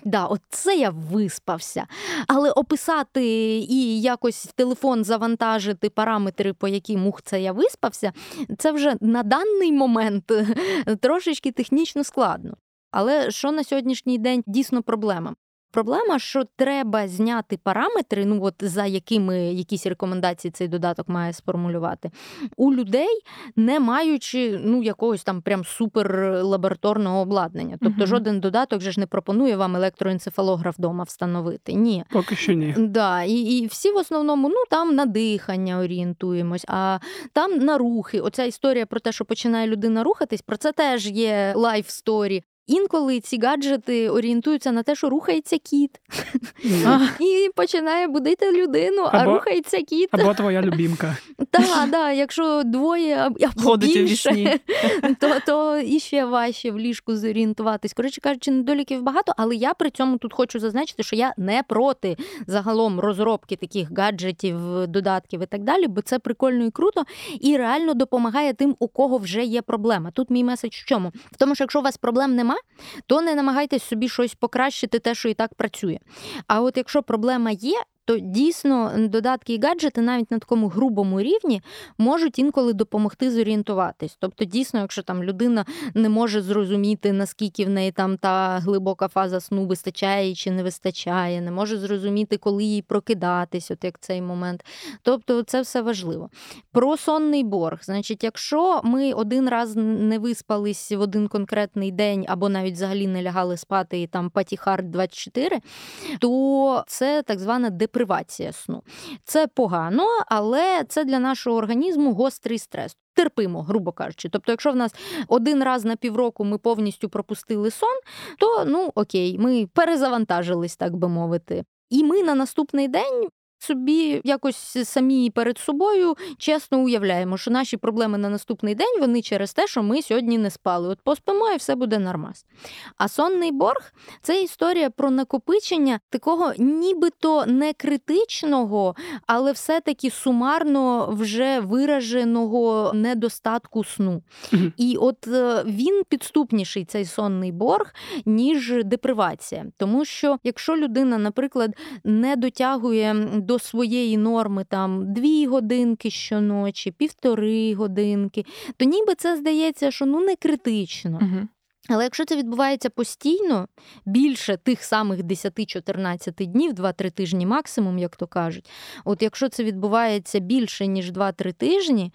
да, от це я виспався. Але описати і якось телефон завантажити параметри, по яким ух, це я виспався, це вже на даний момент трошечки технічно складно. Але що на сьогоднішній день дійсно проблема? Проблема, що треба зняти параметри, ну от за якими якісь рекомендації цей додаток має сформулювати, у людей, не маючи ну якогось там прям суперлабораторного обладнання. Тобто угу. жоден додаток же ж не пропонує вам електроенцефалограф вдома встановити. Ні. Поки що ні. Да, І і всі в основному ну там на дихання орієнтуємось, а там на рухи. Оця історія про те, що починає людина рухатись, про це теж є life story. Інколи ці гаджети орієнтуються на те, що рухається кіт, і починає будити людину, а рухається кіт. Або твоя любімка. Так, да, якщо двоє або більше, то іще важче в ліжку зорієнтуватись. Коротше кажучи, недоліків багато, але я при цьому тут хочу зазначити, що я не проти загалом розробки таких гаджетів, додатків і так далі, бо це прикольно і круто, і реально допомагає тим, у кого вже є проблема. Тут мій меседж в чому? В тому, що якщо у вас проблем нема, то не намагайтесь собі щось покращити, те, що і так працює. А от якщо проблема є, то дійсно додатки і гаджети навіть на такому грубому рівні можуть інколи допомогти зорієнтуватись. Тобто, дійсно, якщо там людина не може зрозуміти, наскільки в неї там та глибока фаза сну вистачає чи не вистачає, не може зрозуміти, коли їй прокидатись, от як цей момент. Тобто, це все важливо. Про сонний борг. Значить, якщо ми один раз не виспались в один конкретний день, або навіть взагалі не лягали спати і там патіхард 24, то це так звана депресія депривація сну. Це погано, але це для нашого організму гострий стрес. Терпимо, грубо кажучи. Тобто, якщо в нас один раз на півроку ми повністю пропустили сон, то ну окей, ми перезавантажились, так би мовити. І ми на наступний день собі якось самі перед собою чесно уявляємо, що наші проблеми на наступний день вони через те, що ми сьогодні не спали. От поспимо і все буде нормас. А сонний борг це історія про накопичення такого, нібито не критичного, але все-таки сумарно вже вираженого недостатку сну. І от е, він підступніший цей сонний борг, ніж депривація. Тому що якщо людина, наприклад, не дотягує до своєї норми там дві годинки щоночі, півтори годинки, то ніби це здається, що ну не критично. Угу. Але якщо це відбувається постійно, більше тих самих 10-14 днів, 2-3 тижні максимум, як то кажуть, от якщо це відбувається більше, ніж 2-3 тижні,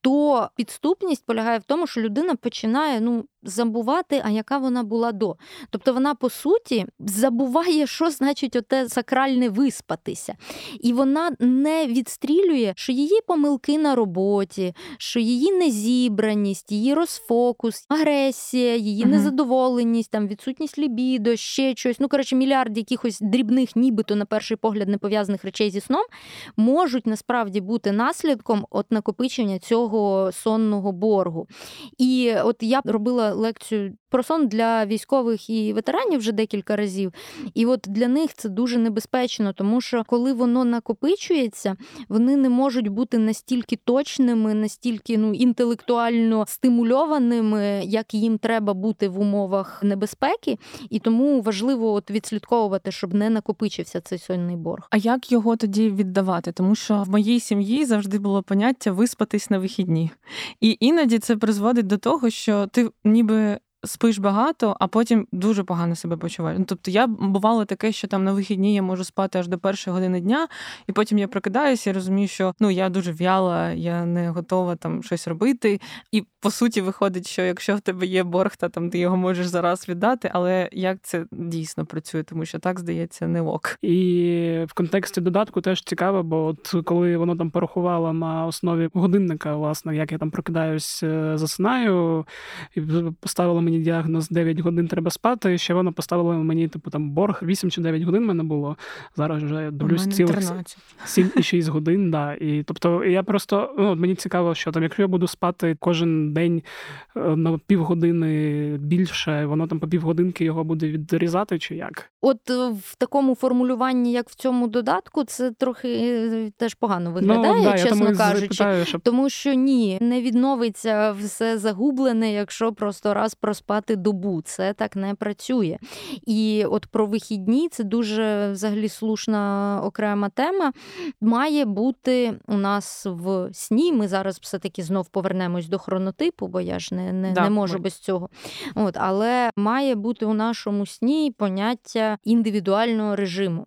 то підступність полягає в тому, що людина починає ну, забувати, а яка вона була до. Тобто вона, по суті, забуває, що значить оте сакральне виспатися. І вона не відстрілює, що її помилки на роботі, що її незібраність, її розфокус, агресія, її і незадоволеність, там відсутність лібідо, ще щось. Ну коротше, мільярд якихось дрібних, нібито на перший погляд не пов'язаних речей зі сном, можуть насправді бути наслідком от накопичення цього сонного боргу. І от я робила лекцію про сон для військових і ветеранів вже декілька разів. І от для них це дуже небезпечно, тому що коли воно накопичується, вони не можуть бути настільки точними, настільки ну інтелектуально стимульованими, як їм треба бути в умовах небезпеки, і тому важливо от відслідковувати, щоб не накопичився цей сонний борг. А як його тоді віддавати? Тому що в моїй сім'ї завжди було поняття виспатись на вихідні, і іноді це призводить до того, що ти ніби спиш багато, а потім дуже погано себе почуваєш. Ну, Тобто я бувало таке, що там на вихідні я можу спати аж до першої години дня, і потім я прокидаюся і розумію, що ну я дуже в'яла, я не готова там щось робити. І по суті виходить, що якщо в тебе є борг, то там ти його можеш зараз віддати. Але як це дійсно працює, тому що так здається не ок. І в контексті додатку теж цікаво, бо от коли воно там порахувало на основі годинника, власне, як я там прокидаюсь, е, засинаю, і поставило мені мені діагноз 9 годин треба спати. Ще вона поставила мені, типу, там борг 8 чи 9 годин мене було. Зараз вже дивлюсь цілих 7,6 годин. Да. І тобто я просто ну, мені цікаво, що там, якщо я буду спати кожен день е, на півгодини більше, воно там по півгодинки його буде відрізати, чи як? От е, в такому формулюванні, як в цьому додатку, це трохи е, теж погано ну, виглядає, ну, да, чесно я кажучи, запитаю, щоб... тому що ні, не відновиться все загублене, якщо просто раз проспати спати добу. Це так не працює. І от про вихідні це дуже взагалі слушна окрема тема. Має бути у нас в сні. Ми зараз все-таки знов повернемось до хронотипу, бо я ж не не, да, не можу ми. без цього. От, Але має бути у нашому сні поняття індивідуального режиму.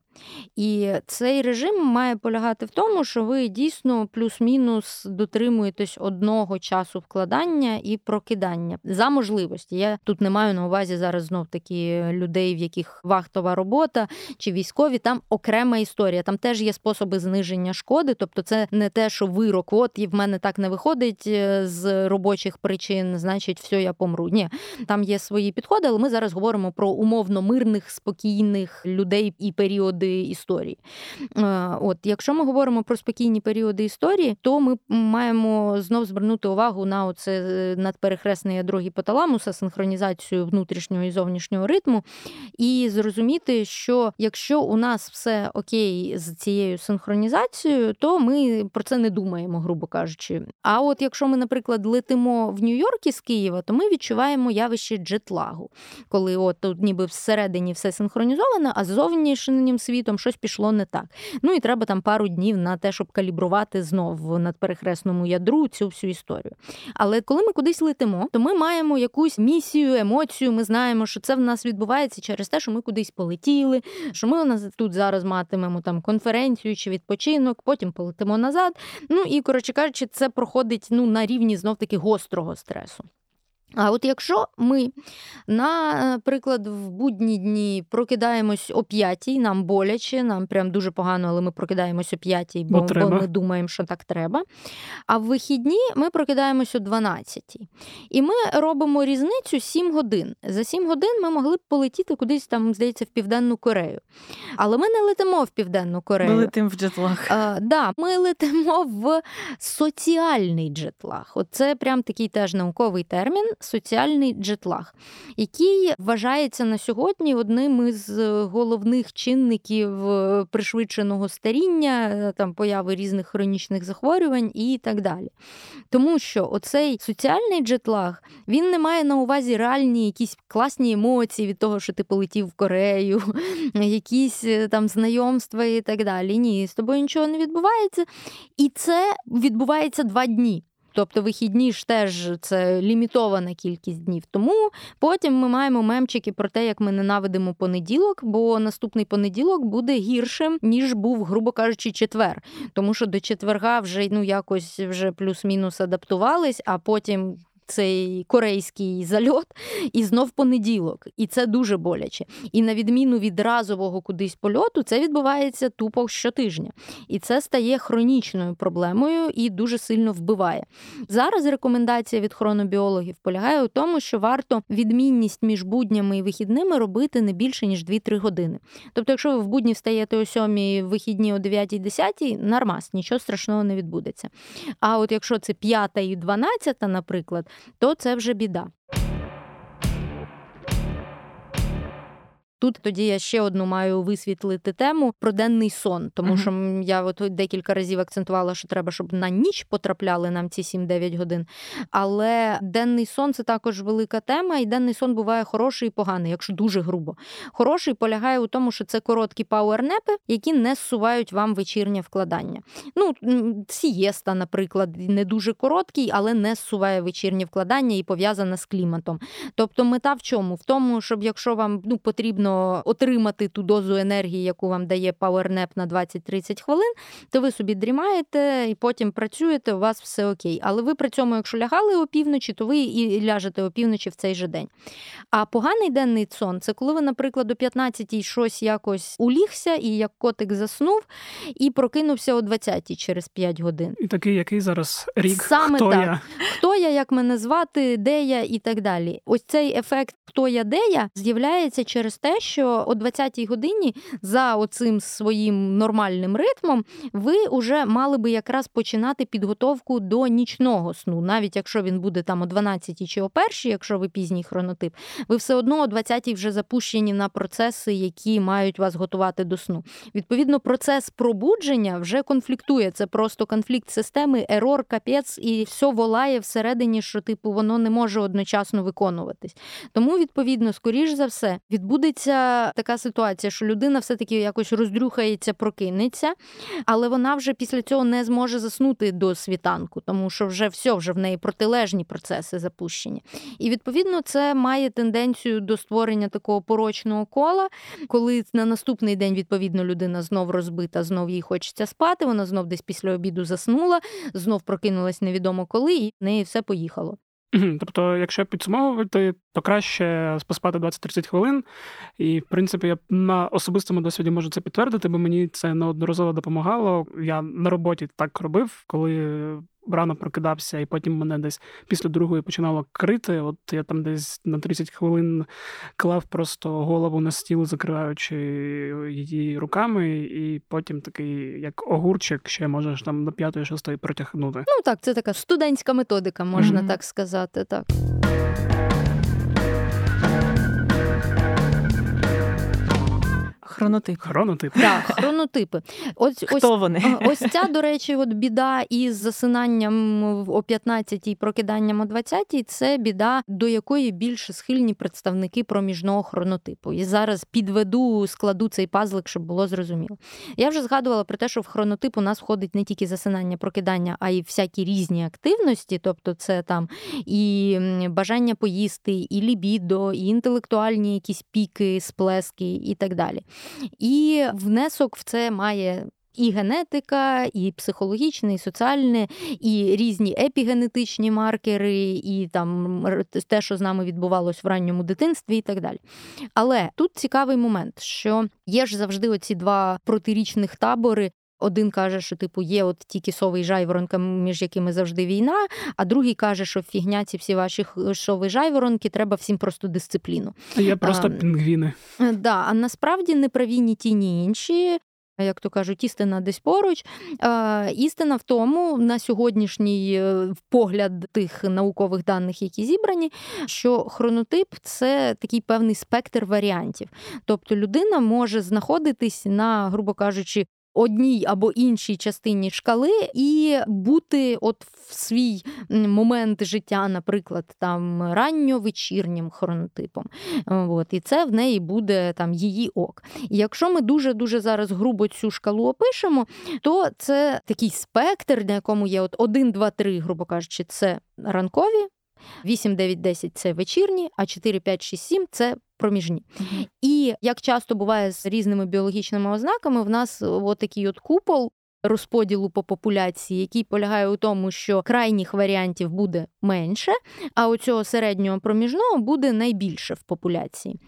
І цей режим має полягати в тому, що ви дійсно плюс-мінус дотримуєтесь одного часу вкладання і прокидання за можливості. Я тут не маю на увазі зараз знов таки людей, в яких вахтова робота чи військові. Там окрема історія. Там теж є способи зниження шкоди. Тобто, це не те, що вирок, от і в мене так не виходить е, з робочих причин, значить, все, я помру. Ні, там є свої підходи, але ми зараз говоримо про умовно мирних, спокійних людей і періоди періоди історії. Е, от, Якщо ми говоримо про спокійні періоди історії, то ми маємо знов звернути увагу на оце е, надперехресне ядро гіпоталамуса, синхронізацію внутрішнього і зовнішнього ритму, і зрозуміти, що якщо у нас все окей з цією синхронізацією, то ми про це не думаємо, грубо кажучи. А от якщо ми, наприклад, летимо в Нью-Йорк із Києва, то ми відчуваємо явище джетлагу, коли от тут ніби всередині все синхронізовано, а з зовнішнім світом світом, щось пішло не так. Ну і треба там пару днів на те, щоб калібрувати знов над перехресному ядру цю всю історію. Але коли ми кудись летимо, то ми маємо якусь місію, емоцію. Ми знаємо, що це в нас відбувається через те, що ми кудись полетіли, що ми у нас тут зараз матимемо там конференцію чи відпочинок, потім полетимо назад. Ну і коротше кажучи, це проходить ну на рівні знов таки гострого стресу. А от якщо ми, наприклад, в будні дні прокидаємось о п'ятій, нам боляче, нам прям дуже погано, але ми прокидаємось о п'ятій, бо, бо ми думаємо, що так треба. А в вихідні ми прокидаємось о 12. І ми робимо різницю 7 годин. За 7 годин ми могли б полетіти кудись там, здається, в Південну Корею. Але ми не летимо в Південну Корею. Ми летимо в джетлаг. А, да, Ми летимо в соціальний джетлаг. Оце прям такий теж науковий термін соціальний джетлаг, який вважається на сьогодні одним із головних чинників е, пришвидшеного старіння, е, там появи різних хронічних захворювань і так далі. Тому що оцей соціальний джетлаг він не має на увазі реальні якісь класні емоції від того, що ти полетів в Корею, якісь е, там знайомства і так далі. Ні, з тобою нічого не відбувається. І це відбувається два дні. Тобто вихідні ж теж це лімітована кількість днів. Тому потім ми маємо мемчики про те, як ми ненавидимо понеділок, бо наступний понеділок буде гіршим, ніж був, грубо кажучи, четвер. Тому що до четверга вже ну якось вже плюс-мінус адаптувались, а потім цей корейський зальот, і знов понеділок. І це дуже боляче. І на відміну від разового кудись польоту, це відбувається тупо щотижня. І це стає хронічною проблемою і дуже сильно вбиває. Зараз рекомендація від хронобіологів полягає у тому, що варто відмінність між буднями і вихідними робити не більше ніж 2-3 години. Тобто, якщо ви в будні встаєте о 7, вихідні о 9-10, нормас, нічого страшного не відбудеться. А от якщо це 5 і 12, наприклад, то це вже біда. Тут тоді я ще одну маю висвітлити тему про денний сон, тому uh-huh. що я от декілька разів акцентувала, що треба, щоб на ніч потрапляли нам ці 7-9 годин. Але денний сон це також велика тема, і денний сон буває хороший і поганий, якщо дуже грубо. Хороший полягає у тому, що це короткі пауернепи, які не зсувають вам вечірнє вкладання. Ну, сієста, наприклад, не дуже короткий, але не зсуває вечірнє вкладання і пов'язана з кліматом. Тобто, мета в чому? В тому, щоб якщо вам ну, потрібно отримати ту дозу енергії, яку вам дає PowerNap на 20-30 хвилин, то ви собі дрімаєте і потім працюєте, у вас все окей. Але ви при цьому, якщо лягали опівночі, то ви і ляжете опівночі в цей же день. А поганий денний сон це коли ви, наприклад, до 15 щось якось улігся, і як котик заснув, і прокинувся о 20 через 5 годин. І такий, який зараз рік. Саме хто так. я? Хто я, як мене звати, де я і так далі. Ось цей ефект, хто я, де я, з'являється через те, що о 20-й годині за оцим своїм нормальним ритмом ви вже мали би якраз починати підготовку до нічного сну, навіть якщо він буде там о 12-й чи о 1, якщо ви пізній хронотип, ви все одно о 20-й вже запущені на процеси, які мають вас готувати до сну. Відповідно, процес пробудження вже конфліктує. Це просто конфлікт системи, ерор, капець, і все волає всередині, що типу воно не може одночасно виконуватись. Тому, відповідно, скоріш за все, відбудеться така ситуація, що людина все-таки якось роздрюхається, прокинеться, але вона вже після цього не зможе заснути до світанку, тому що вже все, вже в неї протилежні процеси запущені. І відповідно це має тенденцію до створення такого порочного кола, коли на наступний день відповідно людина знов розбита, знов їй хочеться спати. Вона знов десь після обіду заснула, знов прокинулась невідомо коли, і в неї все поїхало. Тобто, якщо підсумовувати, то краще поспати 20-30 хвилин. І, в принципі, я на особистому досвіді можу це підтвердити, бо мені це неодноразово допомагало. Я на роботі так робив, коли рано прокидався, і потім мене десь після другої починало крити. От я там десь на 30 хвилин клав просто голову на стіл, закриваючи її руками, і потім такий, як огурчик, ще можеш там до п'ятої, шостої протягнути. Ну так, це така студентська методика, можна mm-hmm. так сказати. так. Хронотип. Хронотип. Так, хронотипи. Ось, Хто ось, вони? Ось ця, до речі, от біда із засинанням о 15 і прокиданням о 20 це біда, до якої більше схильні представники проміжного хронотипу. І зараз підведу, складу цей пазлик, щоб було зрозуміло. Я вже згадувала про те, що в хронотип у нас входить не тільки засинання, прокидання, а й всякі різні активності, тобто це там і бажання поїсти, і лібідо, і інтелектуальні якісь піки, сплески і так далі. І внесок в це має. І генетика, і психологічне, і соціальне, і різні епігенетичні маркери, і там те, що з нами відбувалось в ранньому дитинстві, і так далі. Але тут цікавий момент, що є ж завжди оці два протирічних табори, один каже, що типу є от тільки сови і жайворонка, між якими завжди війна, а другий каже, що фігня ці всі ваші сови і жайворонки, треба всім просто дисципліну. Є просто а, пінгвіни. Е, да, А насправді не праві ні ті, ні інші. Як то кажуть, істина десь поруч. Істина в тому, на сьогоднішній е, погляд тих наукових даних, які зібрані, що хронотип це такий певний спектр варіантів. Тобто людина може знаходитись на, грубо кажучи, одній або іншій частині шкали і бути от в свій момент життя, наприклад, там ранньо-вечірнім хронотипом. От, І це в неї буде там її ок. І якщо ми дуже-дуже зараз грубо цю шкалу опишемо, то це такий спектр, на якому є от 1, 2, 3, грубо кажучи, це ранкові. 8, 9, 10 це вечірні, а 4, 5, 6, 7 це проміжні. Mm-hmm. І як часто буває з різними біологічними ознаками, в нас отакий от купол розподілу по популяції, який полягає у тому, що крайніх варіантів буде менше, а у цього середнього проміжного буде найбільше в популяції.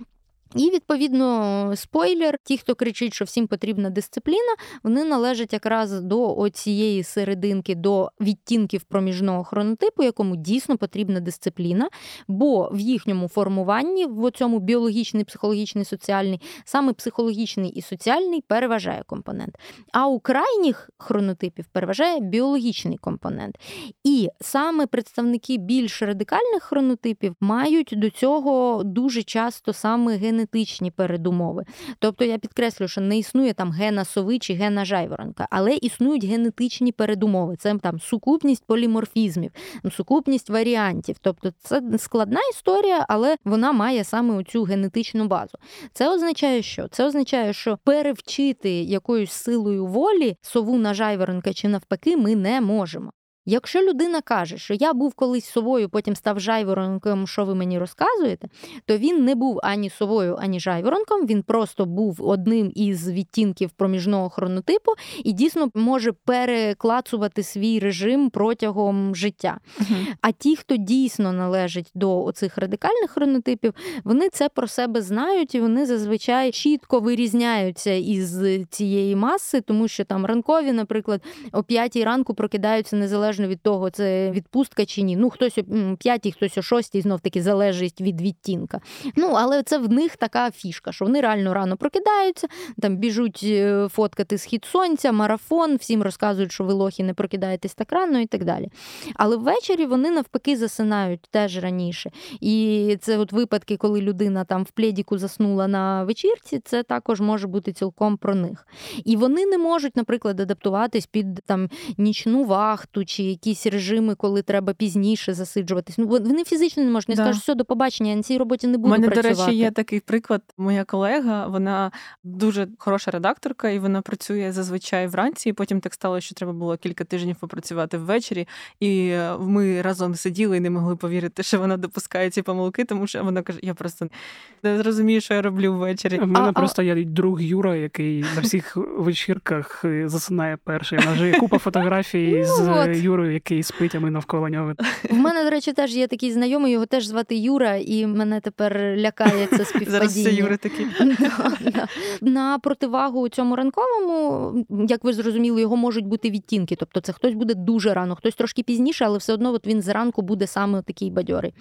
І відповідно спойлер, ті, хто кричить, що всім потрібна дисципліна, вони належать якраз до цієї серединки, до відтінків проміжного хронотипу, якому дійсно потрібна дисципліна, бо в їхньому формуванні, в цьому біологічний, психологічний, соціальний, саме психологічний і соціальний переважає компонент. А у крайніх хронотипів переважає біологічний компонент. І саме представники більш радикальних хронотипів мають до цього дуже часто саме генетичні генетичні передумови. Тобто я підкреслю, що не існує там гена сови чи гена жайворонка, але існують генетичні передумови. Це там сукупність поліморфізмів, сукупність варіантів. Тобто це складна історія, але вона має саме оцю генетичну базу. Це означає, що це означає, що перевчити якоюсь силою волі сову на жайворонка чи навпаки, ми не можемо. Якщо людина каже, що я був колись совою, потім став жайворонком, що ви мені розказуєте, то він не був ані совою, ані жайворонком, він просто був одним із відтінків проміжного хронотипу і дійсно може переклацувати свій режим протягом життя. Uh-huh. А ті, хто дійсно належить до оцих радикальних хронотипів, вони це про себе знають і вони зазвичай чітко вирізняються із цієї маси, тому що там ранкові, наприклад, о п'ятій ранку прокидаються незалежно незалежно від того, це відпустка чи ні. Ну, хтось о п'ятій, хтось о шостій, знов таки залежить від відтінка. Ну, але це в них така фішка, що вони реально рано прокидаються, там біжуть е, фоткати схід сонця, марафон, всім розказують, що ви лохи не прокидаєтесь так рано і так далі. Але ввечері вони навпаки засинають теж раніше. І це от випадки, коли людина там в плєдіку заснула на вечірці, це також може бути цілком про них. І вони не можуть, наприклад, адаптуватись під там нічну вахту чи якісь режими, коли треба пізніше засиджуватись. Ну вони фізично не можуть. Не да. скажуть, все, до побачення, я на цій роботі не буду. У мене, працювати. до речі, є такий приклад. Моя колега, вона дуже хороша редакторка, і вона працює зазвичай вранці. і Потім так стало, що треба було кілька тижнів попрацювати ввечері. І ми разом сиділи і не могли повірити, що вона допускає ці помилки, тому що вона каже: я просто не зрозумію, що я роблю ввечері. У мене а, просто а... є друг Юра, який на всіх вечірках засинає перший. У нас купа фотографій з ну, Юрою, який спить, а ми навколо нього. В мене, до речі, теж є такий знайомий, його теж звати Юра, і мене тепер лякає це співпадіння. Зараз це Юри такі. На противагу цьому ранковому, як ви зрозуміли, його можуть бути відтінки. Тобто це хтось буде дуже рано, хтось трошки пізніше, але все одно от він зранку буде саме такий бадьорий.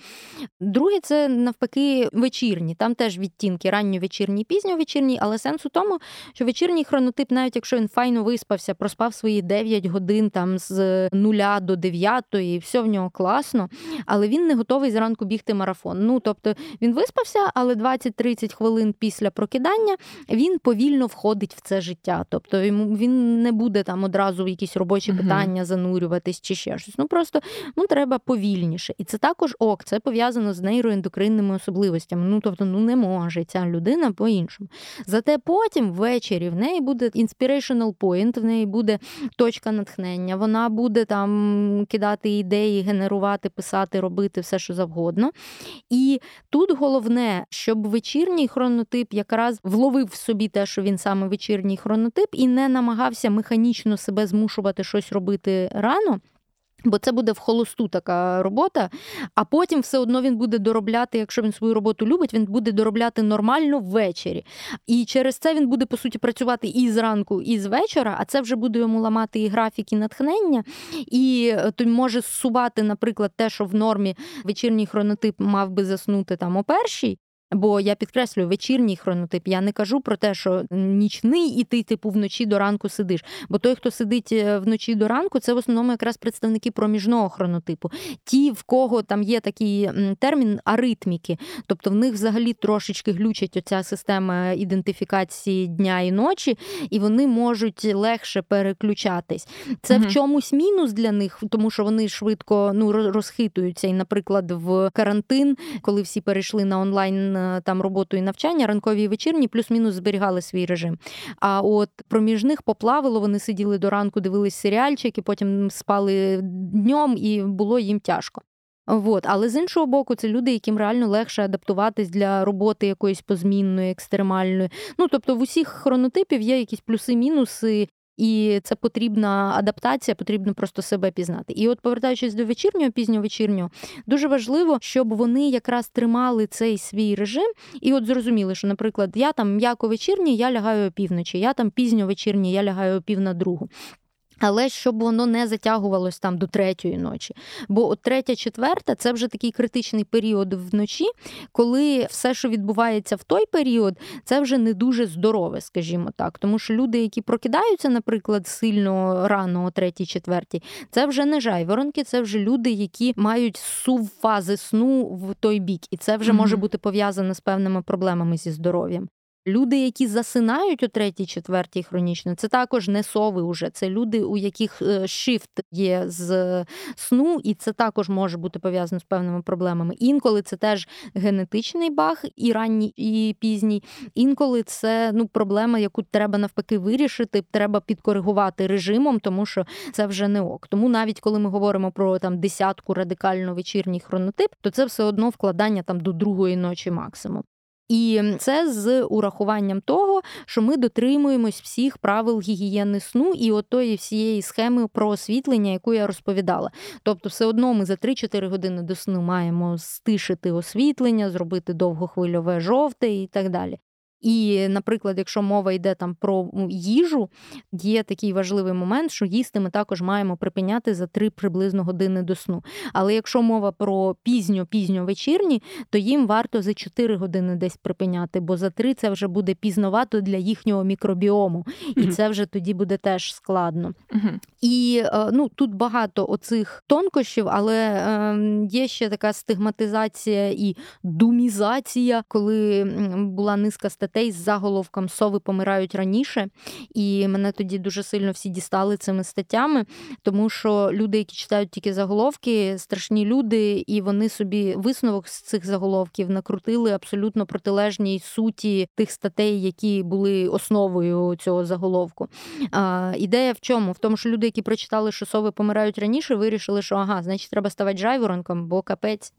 Друге, це навпаки вечірні. Там теж відтінки ранньовечірній, пізньовечірній, але сенс у тому, що вечірній хронотип, навіть якщо він файно виспався, проспав свої 9 годин там з нуля до дев'ятої, все в нього класно, але він не готовий зранку бігти марафон. Ну тобто він виспався, але 20-30 хвилин після прокидання він повільно входить в це життя. Тобто йому він не буде там одразу в якісь робочі uh питання занурюватись чи ще щось. Ну просто ну треба повільніше. І це також ок, це пов'язано з нейроендокринними особливостями. Ну тобто, ну не може ця людина по-іншому. Зате потім ввечері в неї буде inspirational point, в неї буде точка натхнення, вона буде там кидати ідеї, генерувати, писати, робити все, що завгодно. І тут головне, щоб вечірній хронотип якраз вловив в собі те, що він саме вечірній хронотип, і не намагався механічно себе змушувати щось робити рано. Бо це буде в холосту така робота, а потім все одно він буде доробляти, якщо він свою роботу любить, він буде доробляти нормально ввечері. І через це він буде, по суті, працювати і зранку, і з вечора, а це вже буде йому ламати і графік, і натхнення, і е, то може зсувати, наприклад, те, що в нормі вечірній хронотип мав би заснути там о першій, Бо я підкреслюю вечірній хронотип. Я не кажу про те, що нічний і ти типу вночі до ранку сидиш. Бо той, хто сидить е, вночі до ранку, це в основному якраз представники проміжного хронотипу. Ті, в кого там є такий термін аритміки, тобто в них взагалі трошечки глючить оця система ідентифікації дня і ночі, і вони можуть легше переключатись. Це угу. в чомусь мінус для них, тому що вони швидко ну розхитуються. І, наприклад, в карантин, коли всі перейшли на онлайн. Е, там роботу і навчання, ранкові і вечірні, плюс-мінус зберігали свій режим. А от проміжних поплавило, вони сиділи до ранку, дивились серіальчики, потім спали днем, і було їм тяжко. От. Але з іншого боку, це люди, яким реально легше адаптуватись для роботи якоїсь позмінної, екстремальної. Ну тобто в усіх хронотипів є якісь плюси-мінуси, І це потрібна адаптація, потрібно просто себе пізнати. І от, повертаючись до вечірнього, пізнього вечірнього, дуже важливо, щоб вони якраз тримали цей свій режим, і от зрозуміли, що, наприклад, я там м'яко вечірній, я лягаю опівночі, я там пізньо вечірній, я лягаю опів на другу. Але щоб воно не затягувалось там до третьої ночі. Бо от третя, четверта це вже такий критичний період вночі, коли все, що відбувається в той період, це вже не дуже здорове, скажімо так. Тому що люди, які прокидаються, наприклад, сильно рано, о третій, четвертій, це вже не жайворонки, це вже люди, які мають сув фази сну в той бік, і це вже mm-hmm. може бути пов'язано з певними проблемами зі здоров'ям. Люди, які засинають у третій, четвертій хронічно, це також не сови уже. Це люди, у яких шифт є з сну, і це також може бути пов'язано з певними проблемами. Інколи це теж генетичний баг, і ранній, і пізній. Інколи це ну проблема, яку треба навпаки вирішити. Треба підкоригувати режимом, тому що це вже не ок. Тому навіть коли ми говоримо про там десятку радикально вечірній хронотип, то це все одно вкладання там до другої ночі максимум. І це з урахуванням того, що ми дотримуємось всіх правил гігієни сну і отої всієї схеми про освітлення, яку я розповідала. Тобто, все одно ми за 3-4 години до сну маємо стишити освітлення, зробити довгохвильове жовте і так далі. І, наприклад, якщо мова йде там про їжу, є такий важливий момент, що їсти ми також маємо припиняти за три приблизно години до сну. Але якщо мова про пізньо-пізньо вечірні, то їм варто за 4 години десь припиняти, бо за три це вже буде пізновато для їхнього мікробіому, і mm-hmm. це вже тоді буде теж складно. Mm-hmm. І е, ну тут багато оцих тонкощів, але ем, є ще така стигматизація і думізація, коли була низка статей статей з заголовком Сови помирають раніше, і мене тоді дуже сильно всі дістали цими статтями, тому що люди, які читають тільки заголовки, страшні люди, і вони собі висновок з цих заголовків накрутили абсолютно протилежній суті тих статей, які були основою цього заголовку. А, Ідея в чому? В тому, що люди, які прочитали, що сови помирають раніше, вирішили, що ага, значить, треба ставати жайворонком, бо капець.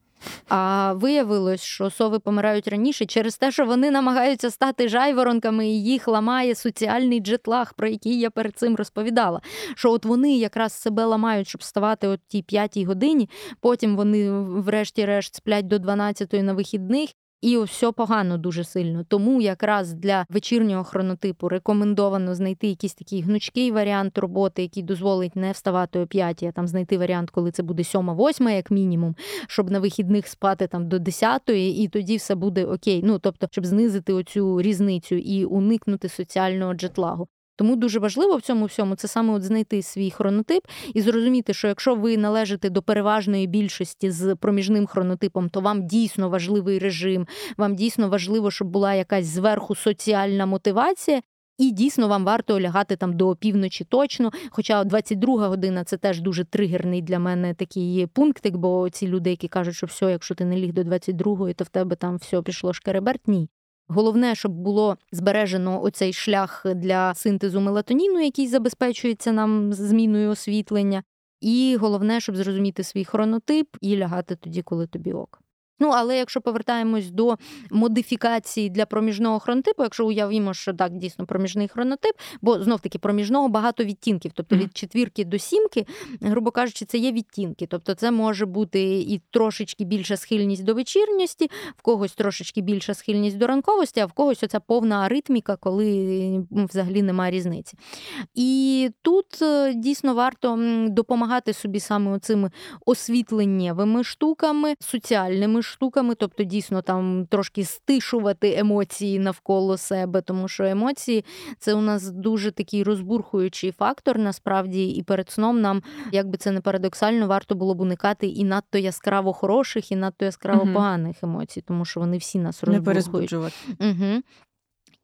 А виявилось, що сови помирають раніше через те, що вони намагаються стати жайворонками, і їх ламає соціальний джетлаг, про який я перед цим розповідала. Що от вони якраз себе ламають, щоб вставати о тій п'ятій годині, потім вони, врешті-решт, сплять до 12 на вихідних, і все погано дуже сильно. Тому якраз для вечірнього хронотипу рекомендовано знайти якийсь такий гнучкий варіант роботи, який дозволить не вставати о 5, а там знайти варіант, коли це буде 7-8, як мінімум, щоб на вихідних спати там до 10, і тоді все буде окей. Ну тобто, щоб знизити оцю різницю і уникнути соціального джетлагу. Тому дуже важливо в цьому всьому це саме от знайти свій хронотип і зрозуміти, що якщо ви належите до переважної більшості з проміжним хронотипом, то вам дійсно важливий режим, вам дійсно важливо, щоб була якась зверху соціальна мотивація. І дійсно вам варто лягати там до півночі точно. Хоча 22 година це теж дуже тригерний для мене такий пунктик, бо ці люди, які кажуть, що все, якщо ти не ліг до 22-ї, то в тебе там все пішло шкереберть. Ні. Головне, щоб було збережено оцей шлях для синтезу мелатоніну, який забезпечується нам зміною освітлення. І головне, щоб зрозуміти свій хронотип і лягати тоді, коли тобі ок. Ну, але якщо повертаємось до модифікації для проміжного хронотипу, якщо уявімо, що так дійсно проміжний хронотип, бо знов таки проміжного багато відтінків, тобто від четвірки до сімки, грубо кажучи, це є відтінки. Тобто, це може бути і трошечки більша схильність до вечірності, в когось трошечки більша схильність до ранковості, а в когось оця повна аритміка, коли взагалі немає різниці. І тут е, дійсно варто допомагати собі саме цими освітленнєвими штуками, соціальними штуками, тобто дійсно там трошки стишувати емоції навколо себе, тому що емоції це у нас дуже такий розбурхуючий фактор, насправді, і перед сном нам, як би це не парадоксально, варто було б уникати і надто яскраво хороших, і надто яскраво угу. поганих емоцій, тому що вони всі нас розбурхують. Не Угу.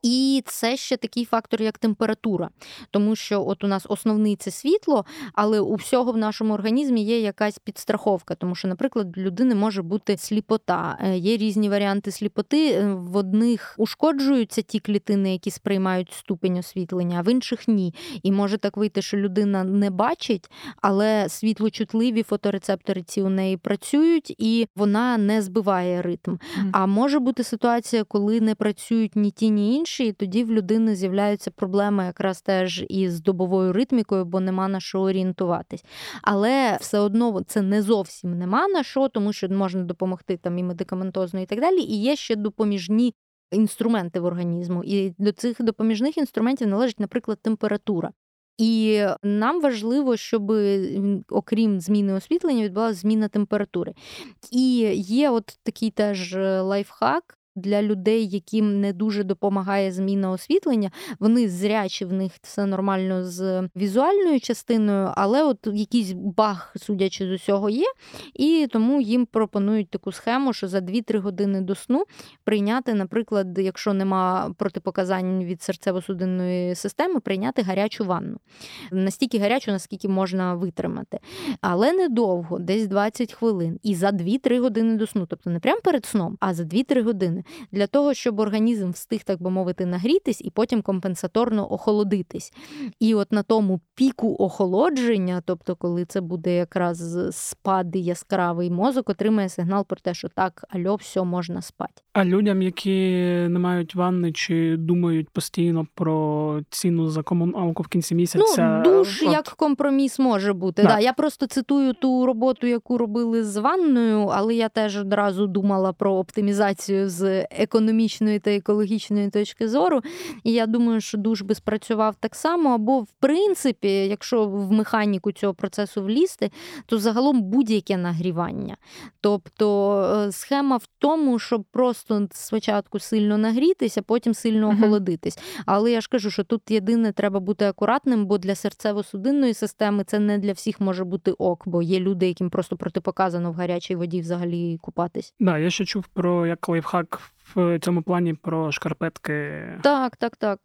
І це ще такий фактор, як температура, тому що от у нас основний це світло, але у всього в нашому організмі є якась підстраховка, тому що, наприклад, в людини може бути сліпота, е, є різні варіанти сліпоти. Е, в одних ушкоджуються ті клітини, які сприймають ступень освітлення, а в інших ні. І може так вийти, що людина не бачить, але світлочутливі фоторецептори ці у неї працюють, і вона не збиває ритм. А може бути ситуація, коли не працюють ні ті, ні інші гроші, і тоді в людини з'являються проблеми якраз теж із добовою ритмікою, бо нема на що орієнтуватись. Але все одно це не зовсім нема на що, тому що можна допомогти там і медикаментозно, і так далі. І є ще допоміжні інструменти в організму. І до цих допоміжних інструментів належить, наприклад, температура. І нам важливо, щоб окрім зміни освітлення, відбулася зміна температури. І є от такий теж е, лайфхак, для людей, яким не дуже допомагає зміна освітлення, вони зрячі, в них все нормально з візуальною частиною, але от якийсь баг, судячи з усього, є. І тому їм пропонують таку схему, що за 2-3 години до сну прийняти, наприклад, якщо нема протипоказань від серцево-судинної системи, прийняти гарячу ванну. Настільки гарячу, наскільки можна витримати. Але недовго, десь 20 хвилин. І за 2-3 години до сну. Тобто не прямо перед сном, а за 2-3 години для того, щоб організм встиг, так би мовити, нагрітись і потім компенсаторно охолодитись. І от на тому піку охолодження, тобто, коли це буде якраз спад яскравий мозок, отримає сигнал про те, що так, альо, все, можна спати. А людям, які не мають ванни чи думають постійно про ціну за комуналку в кінці місяця. Ну, душ от... як компроміс може бути. Да. да. Я просто цитую ту роботу, яку робили з ванною, але я теж одразу думала про оптимізацію з економічної та екологічної точки зору. І я думаю, що душ би спрацював так само. Або, в принципі, якщо в механіку цього процесу влізти, то загалом будь-яке нагрівання. Тобто е, схема в тому, щоб просто спочатку сильно нагрітися, потім сильно охолодитись. Але я ж кажу, що тут єдине треба бути акуратним, бо для серцево-судинної системи це не для всіх може бути ок, бо є люди, яким просто протипоказано в гарячій воді взагалі купатись. Да, я ще чув про як лайфхак в цьому плані про шкарпетки. Так, так, так.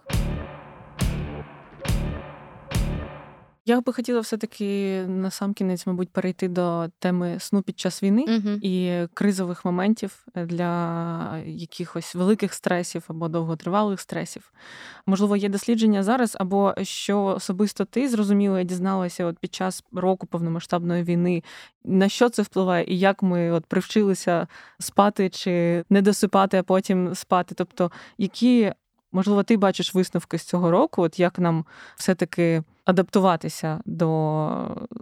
Я би хотіла все-таки на сам кінець, мабуть, перейти до теми сну під час війни uh і кризових моментів для якихось великих стресів або довготривалих стресів. Можливо, є дослідження зараз, або що особисто ти зрозуміла і дізналася от під час року повномасштабної війни, на що це впливає, і як ми от привчилися спати чи не досипати, а потім спати. Тобто, які можливо ти бачиш висновки з цього року, от як нам все-таки адаптуватися до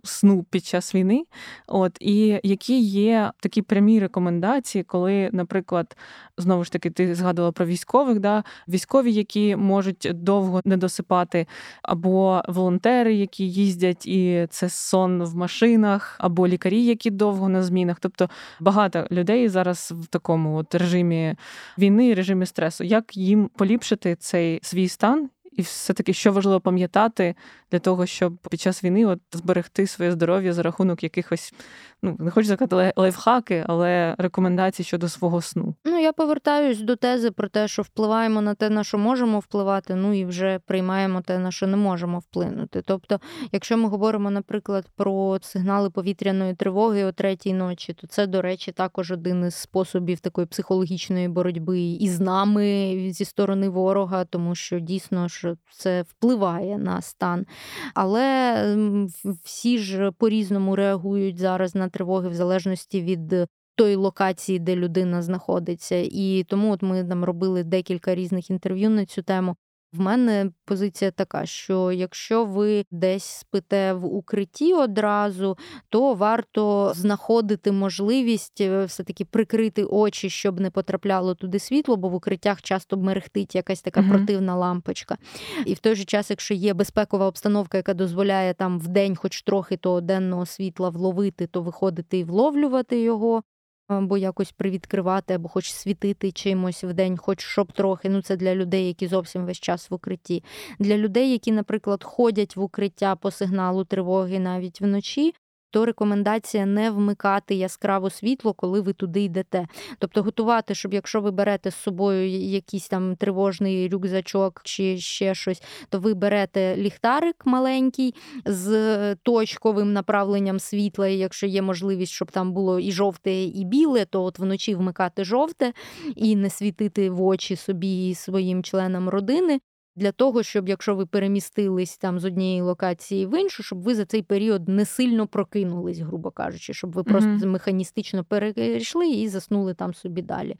сну під час війни. От і які є такі прямі рекомендації, коли, наприклад, знову ж таки, ти згадувала про військових, да, військові, які можуть довго не досипати, або волонтери, які їздять, і це сон в машинах, або лікарі, які довго на змінах. Тобто багато людей зараз в такому от режимі війни, режимі стресу. Як їм поліпшити цей свій стан? І все-таки що важливо пам'ятати для того, щоб під час війни от зберегти своє здоров'я за рахунок якихось, ну не хочу сказати лайфхаки, але рекомендації щодо свого сну. Ну я повертаюсь до тези про те, що впливаємо на те, на що можемо впливати, ну і вже приймаємо те, на що не можемо вплинути. Тобто, якщо ми говоримо, наприклад, про сигнали повітряної тривоги о третій ночі, то це, до речі, також один із способів такої психологічної боротьби із нами зі сторони ворога, тому що дійсно що це впливає на стан. Але всі ж по-різному реагують зараз на тривоги в залежності від. Тої локації, де людина знаходиться, і тому от ми там робили декілька різних інтерв'ю на цю тему. В мене позиція така, що якщо ви десь спите в укритті одразу, то варто знаходити можливість е, все-таки прикрити очі, щоб не потрапляло туди світло, бо в укриттях часто мерехтить якась така uh противна лампочка. І в той же час, якщо є безпекова обстановка, яка дозволяє там в день, хоч трохи того денного світла вловити, то виходити і вловлювати його або якось привідкривати, або хоч світити чимось в день, хоч щоб трохи. Ну це для людей, які зовсім весь час в укритті. Для людей, які, наприклад, ходять в укриття по сигналу тривоги навіть вночі, то рекомендація не вмикати яскраве світло, коли ви туди йдете. Тобто готувати, щоб якщо ви берете з собою якийсь там тривожний рюкзачок чи ще щось, то ви берете ліхтарик маленький з точковим направленням світла, і якщо є можливість, щоб там було і жовте, і біле, то от вночі вмикати жовте і не світити в очі собі і своїм членам родини. Для того, щоб якщо ви перемістились там з однієї локації в іншу, щоб ви за цей період не сильно прокинулись, грубо кажучи, щоб ви просто mm-hmm. механістично перейшли і заснули там собі далі.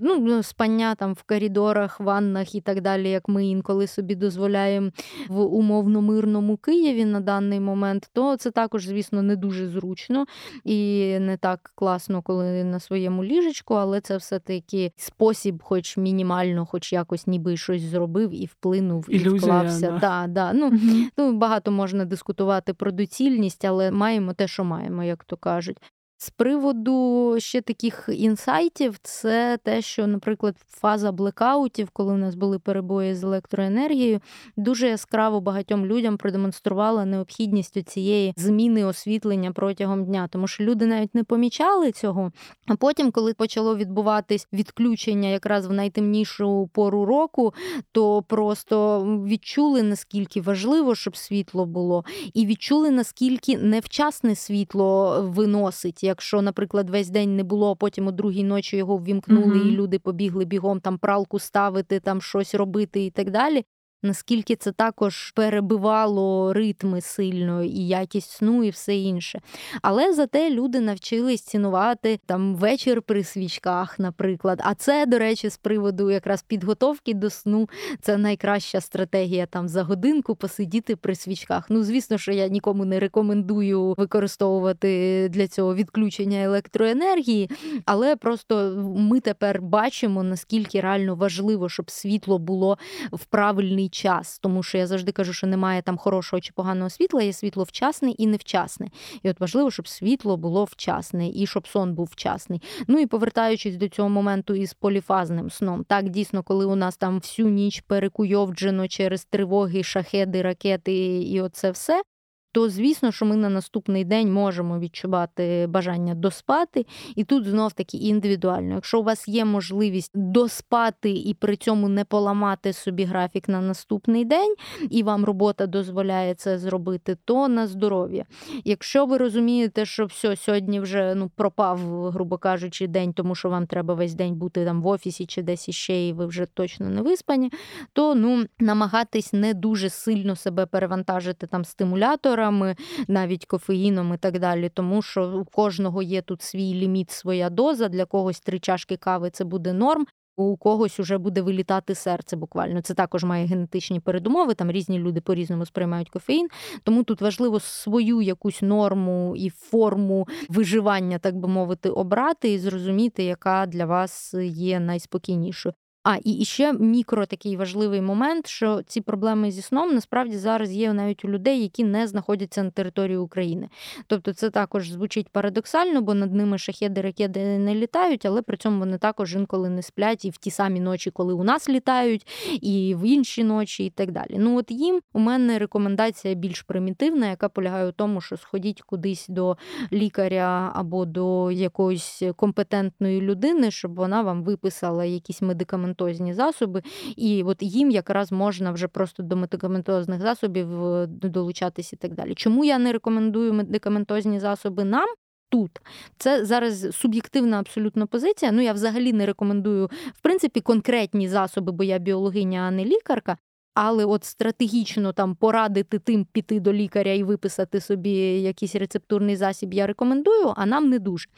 Ну, ну, спання там в коридорах, ваннах і так далі, як ми інколи собі дозволяємо в умовно мирному Києві на даний момент, то це також, звісно, не дуже зручно і не так класно, коли на своєму ліжечку, але це все-таки спосіб, хоч мінімально, хоч якось ніби щось зробив і вплинув, Ілюзія, і вклався. Да. Да, да. Ну, ну, Багато можна дискутувати про доцільність, але маємо те, що маємо, як то кажуть. З приводу ще таких інсайтів, це те, що, наприклад, фаза блекаутів, коли у нас були перебої з електроенергією, дуже яскраво багатьом людям продемонструвала необхідність цієї зміни освітлення протягом дня, тому що люди навіть не помічали цього. А потім, коли почало відбуватись відключення якраз в найтемнішу пору року, то просто відчули наскільки важливо, щоб світло було, і відчули наскільки невчасне світло виносить якщо, наприклад, весь день не було, а потім у другій ночі його ввімкнули, mm-hmm. і люди побігли бігом там пралку ставити, там щось робити і так далі наскільки це також перебивало ритми сильно і якість сну, і все інше. Але зате люди навчились цінувати там вечір при свічках, наприклад. А це, до речі, з приводу якраз підготовки до сну, це найкраща стратегія там за годинку посидіти при свічках. Ну, звісно, що я нікому не рекомендую використовувати для цього відключення електроенергії, але просто ми тепер бачимо, наскільки реально важливо, щоб світло було в правильний час, тому що я завжди кажу, що немає там хорошого чи поганого світла, є світло вчасне і невчасне. І от важливо, щоб світло було вчасне і щоб сон був вчасний. Ну і повертаючись до цього моменту із поліфазним сном, так дійсно, коли у нас там всю ніч перекуйовджено через тривоги, шахеди, ракети і оце все то звісно, що ми на наступний день можемо відчувати бажання доспати, і тут знов таки індивідуально. Якщо у вас є можливість доспати і при цьому не поламати собі графік на наступний день, і вам робота дозволяє це зробити, то на здоров'я. Якщо ви розумієте, що все сьогодні вже ну пропав, грубо кажучи, день, тому що вам треба весь день бути там в офісі чи десь іще, і ви вже точно не виспані, то ну намагатись не дуже сильно себе перевантажити там стимулятор цукорами, навіть кофеїном і так далі, тому що у кожного є тут свій ліміт, своя доза. Для когось три чашки кави це буде норм. У когось уже буде вилітати серце буквально. Це також має генетичні передумови. Там різні люди по-різному сприймають кофеїн. Тому тут важливо свою якусь норму і форму виживання, так би мовити, обрати і зрозуміти, яка для вас є найспокійнішою. А і ще мікро такий важливий момент, що ці проблеми зі сном насправді зараз є навіть у людей, які не знаходяться на території України. Тобто це також звучить парадоксально, бо над ними шахеди ракети не літають, але при цьому вони також інколи не сплять і в ті самі ночі, коли у нас літають, і в інші ночі, і так далі. Ну от їм у мене рекомендація більш примітивна, яка полягає у тому, що сходіть кудись до лікаря або до якоїсь компетентної людини, щоб вона вам виписала якісь медикаменти медикаментозні засоби, і от їм якраз можна вже просто до медикаментозних засобів долучатись і так далі. Чому я не рекомендую медикаментозні засоби нам? Тут це зараз суб'єктивна абсолютно позиція. Ну я взагалі не рекомендую в принципі конкретні засоби, бо я біологиня, а не лікарка. Але от стратегічно там порадити тим піти до лікаря і виписати собі якийсь рецептурний засіб, я рекомендую, а нам не дуже.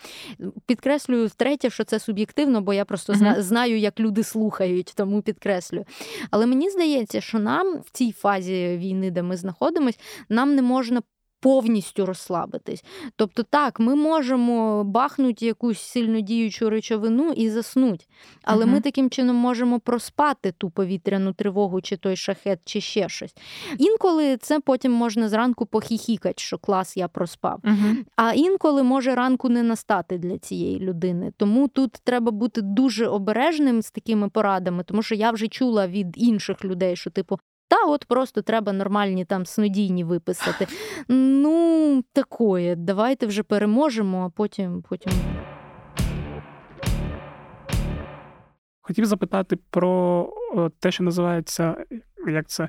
Підкреслюю втретє, що це суб'єктивно, бо я просто uh-huh. знаю, як люди слухають, тому підкреслюю. Але мені здається, що нам в цій фазі війни, де ми знаходимося, нам не можна повністю розслабитись. Тобто, так, ми можемо бахнути якусь сильно діючу речовину і заснути, але uh ми таким чином можемо проспати ту повітряну тривогу, чи той шахет, чи ще щось. Інколи це потім можна зранку похіхікати, що клас я проспав. uh А інколи може ранку не настати для цієї людини. Тому тут треба бути дуже обережним з такими порадами, тому що я вже чула від інших людей, що типу. Та от просто треба нормальні там снодійні виписати. Ну, такое, давайте вже переможемо, а потім потім. Хотів запитати про те, що називається як це,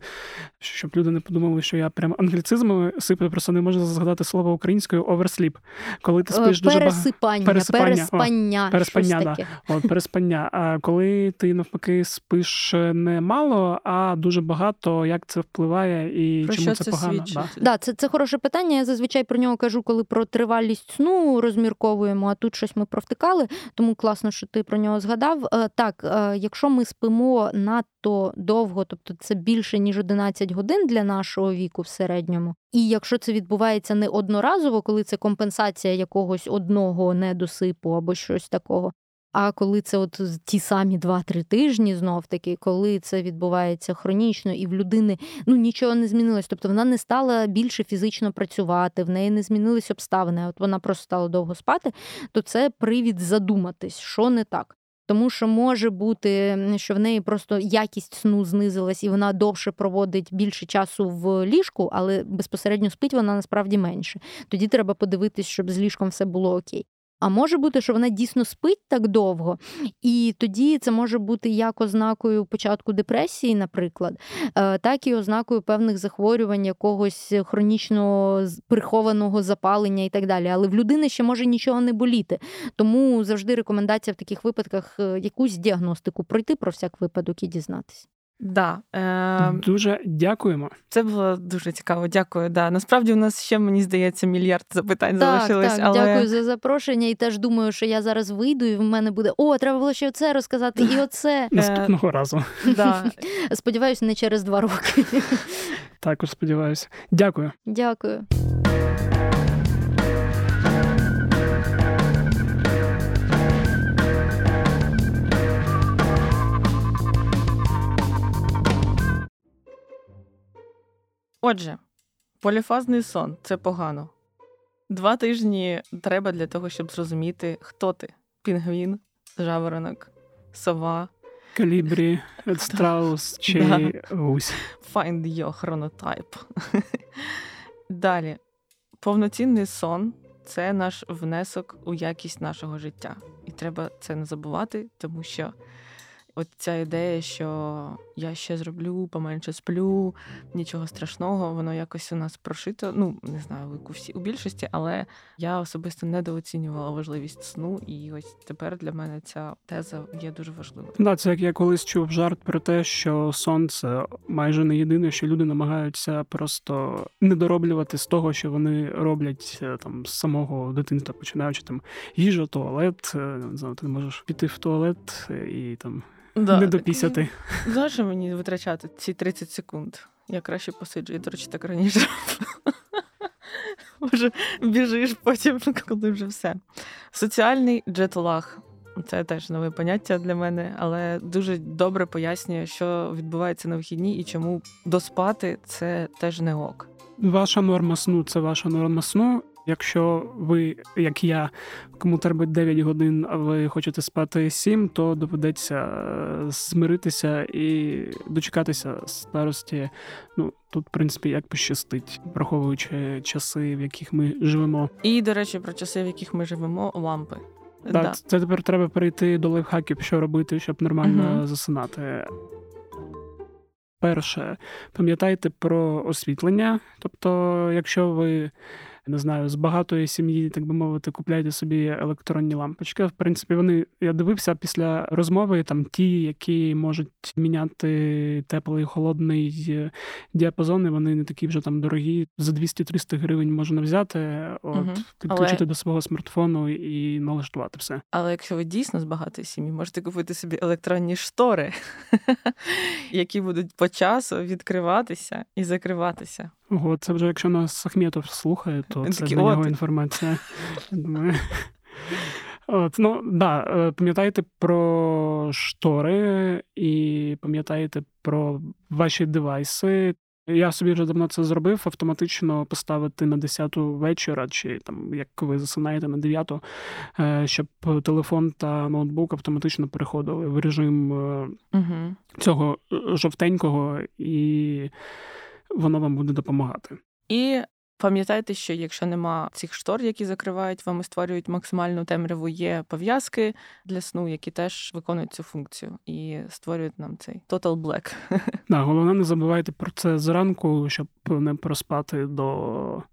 щоб люди не подумали, що я прям англіцизмами сиплю, просто не можу згадати слово українською оверсліп. Коли ти спиш дуже пересипання, пересипання, переспання, О, переспання, щось таке. да. От, переспання. А коли ти навпаки спиш не мало, а дуже багато, як це впливає і Про чому що це, це погано? свідчить? Да. Да, це, це хороше питання. Я зазвичай про нього кажу, коли про тривалість сну розмірковуємо, а тут щось ми провтикали, тому класно, що ти про нього згадав. Е, Так, е, якщо ми спимо надто довго, тобто це більше ніж 11 годин для нашого віку в середньому, і якщо це відбувається не одноразово, коли це компенсація якогось одного недосипу або щось такого. А коли це от ті самі 2-3 тижні, знов таки, коли це відбувається хронічно, і в людини ну нічого не змінилось, тобто вона не стала більше фізично працювати, в неї не змінились обставини. От вона просто стала довго спати, то це привід задуматись, що не так. Тому що може бути, що в неї просто якість сну знизилась, і вона довше проводить більше часу в ліжку, але безпосередньо спить вона насправді менше. Тоді треба подивитись, щоб з ліжком все було окей. А може бути, що вона дійсно спить так довго, і тоді це може бути як ознакою початку депресії, наприклад, е, так і ознакою певних захворювань, якогось хронічно прихованого запалення і так далі. Але в людини ще може нічого не боліти. Тому завжди рекомендація в таких випадках е, якусь діагностику пройти про всяк випадок і дізнатися. Да, е, Дуже дякуємо. Це було дуже цікаво. Дякую. Да. Насправді у нас ще, мені здається, мільярд запитань так, залишилось. Так, але... Дякую за запрошення. І теж думаю, що я зараз вийду, і в мене буде о, треба було ще оце розказати, і оце. Наступного разу. Да. Сподіваюсь, не через два роки. Також сподіваюся. Дякую. Дякую. Отже, поліфазний сон це погано. Два тижні треба для того, щоб зрозуміти, хто ти: пінгвін, жаворонок, сова. Калібрі, страус чи гусь. Find your chronotype. Далі. Повноцінний сон це наш внесок у якість нашого життя. І треба це не забувати, тому що от ця ідея, що я ще зроблю, поменше сплю, нічого страшного, воно якось у нас прошито. Ну, не знаю, у всі у більшості, але я особисто недооцінювала важливість сну, і ось тепер для мене ця теза є дуже важливою. Да, це як я колись чув жарт про те, що сон це майже не єдине, що люди намагаються просто недороблювати з того, що вони роблять е, там з самого дитинства, починаючи там їжа, туалет. е, Не ти можеш піти в туалет е, і там Да, не так, допісяти. Знаєш, мені витрачати ці 30 секунд? Я краще посиджу. Я, до речі, так раніше. Може, біжиш потім, коли вже все. Соціальний джетлаг. Це теж нове поняття для мене, але дуже добре пояснює, що відбувається на вихідні і чому доспати це теж не ок. Ваша норма сну це ваша норма сну. Якщо ви, як я, кому треба 9 годин, а ви хочете спати 7, то доведеться е, змиритися і дочекатися старості. Ну тут, в принципі, як пощастить, враховуючи часи, в яких ми живемо. І, до речі, про часи, в яких ми живемо, лампи. Так, Да. це тепер треба перейти до лайфхаків, що робити, щоб нормально Мгм. засинати. Перше, пам'ятайте про освітлення. Тобто, якщо ви не знаю, з багатої сім'ї, так би мовити, купляйте собі електронні лампочки. В принципі, вони я дивився після розмови, там ті, які можуть міняти теплий холодний е, діапазон, і вони не такі вже там дорогі. За 200-300 гривень можна взяти, от Мгм. підключити Але- до свого смартфону і налаштувати все. Але якщо ви дійсно з багатої сім'ї, можете купити собі електронні штори, які будуть по часу відкриватися і закриватися. Ого, це вже якщо нас Ахметов слухає, то це для нього ти». інформація. Я думаю. От, ну, да, е, пам'ятайте про штори і пам'ятайте про ваші девайси. Я собі вже давно це зробив, автоматично поставити на 10 вечора, чи там як ви засинаєте на 9, е, щоб телефон та ноутбук автоматично переходили в режим Угу. цього жовтенького, і воно вам буде допомагати. І Пам'ятайте, що якщо нема цих штор, які закривають вам і створюють максимальну темряву, є пов'язки для сну, які теж виконують цю функцію і створюють нам цей total black. Да, головне, не забувайте про це зранку, щоб не проспати до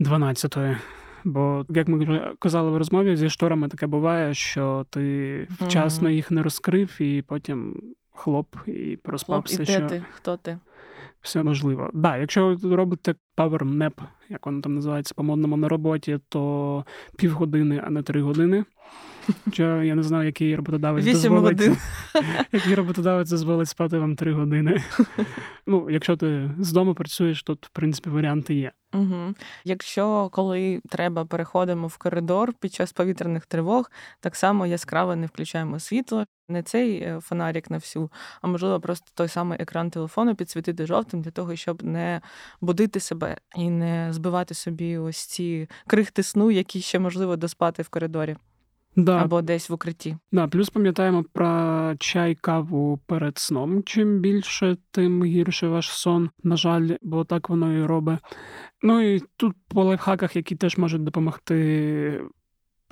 12-ї. Бо, як ми вже казали в розмові, зі шторами таке буває, що ти вчасно їх не розкрив, і потім хлоп і проспався. Хлоп, і де що... ти? Хто ти? Все можливо. Да, якщо ви робите power nap, як воно там називається по-модному на роботі, то півгодини, а не три години. Що я не знаю, який роботодавець дозволить, годин. який роботодавець дозволить спати вам три години. Ну, якщо ти з дому працюєш, то в принципі варіанти є. Угу. Якщо коли треба, переходимо в коридор під час повітряних тривог, так само яскраво не включаємо світло, не цей е, фонарик на всю, а можливо, просто той самий екран телефону підсвітити жовтим для того, щоб не будити себе і не збивати собі ось ці крихти сну, які ще можливо доспати в коридорі. Да. Або десь в укритті. Да, Плюс пам'ятаємо про чай, каву перед сном. Чим більше, тим гірше ваш сон. На жаль, бо так воно і робить. Ну і тут по лайфхаках, які теж можуть допомогти.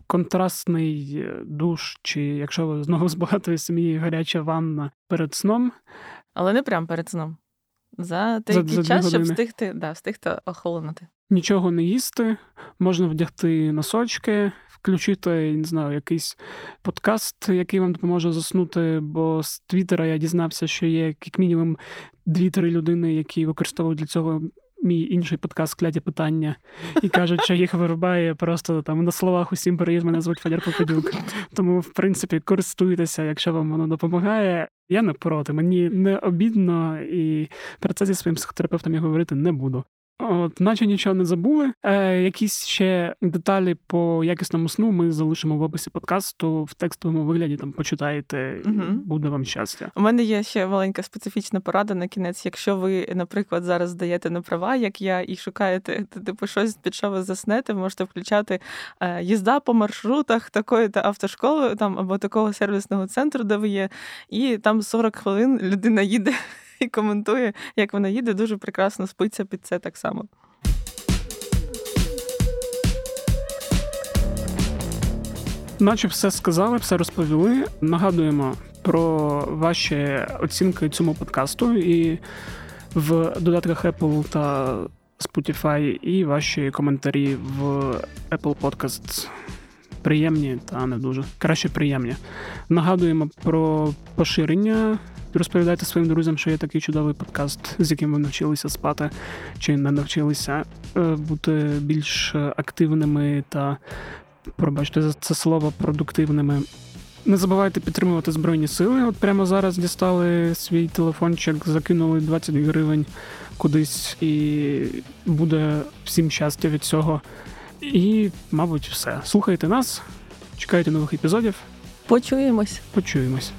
Контрастний душ, чи якщо ви знову з багатої сім'ї гаряча ванна перед сном. Але не прямо перед сном. За деякий за, за час, щоб встигти да, встигти охолонути. Нічого не їсти, можна вдягти носочки, включити, не знаю, якийсь подкаст, який вам допоможе заснути. Бо з Твіттера я дізнався, що є як мінімум дві-три людини, які використовують для цього. Мій інший подкаст кляті питання і кажуть, що їх вирубає просто там на словах усім переїзд мене звуть Федір Попадюк. Тому, в принципі, користуйтеся, якщо вам воно допомагає. Я не проти, мені не обідно, і про це зі своїм психотерапевтом я говорити не буду. От, наче нічого не забули. Е, Якісь ще деталі по якісному сну ми залишимо в описі подкасту в текстовому вигляді. Там почитаєте, угу. буде вам щастя. У мене є ще маленька специфічна порада на кінець. Якщо ви, наприклад, зараз здаєте на права, як я, і шукаєте типу щось під що ви заснете, можете включати е, їзда по маршрутах такої та автошколи там або такого сервісного центру, де ви є, і там 40 хвилин людина їде і коментує, як вона їде, дуже прекрасно спиться під це так само. Наче все сказали, все розповіли. Нагадуємо про ваші оцінки цьому подкасту і в додатках Apple та Spotify, і ваші коментарі в Apple Podcasts. Приємні та не дуже краще приємні. Нагадуємо про поширення розповідайте своїм друзям, що є такий чудовий подкаст, з яким ви навчилися спати, чи не навчилися е, бути більш активними та пробачте за це слово продуктивними. Не забувайте підтримувати Збройні Сили. От прямо зараз дістали свій телефончик, закинули 20 гривень кудись, і буде всім щастя від цього. І, мабуть, все. Слухайте нас, чекайте нових епізодів. Почуємось. Почуємось.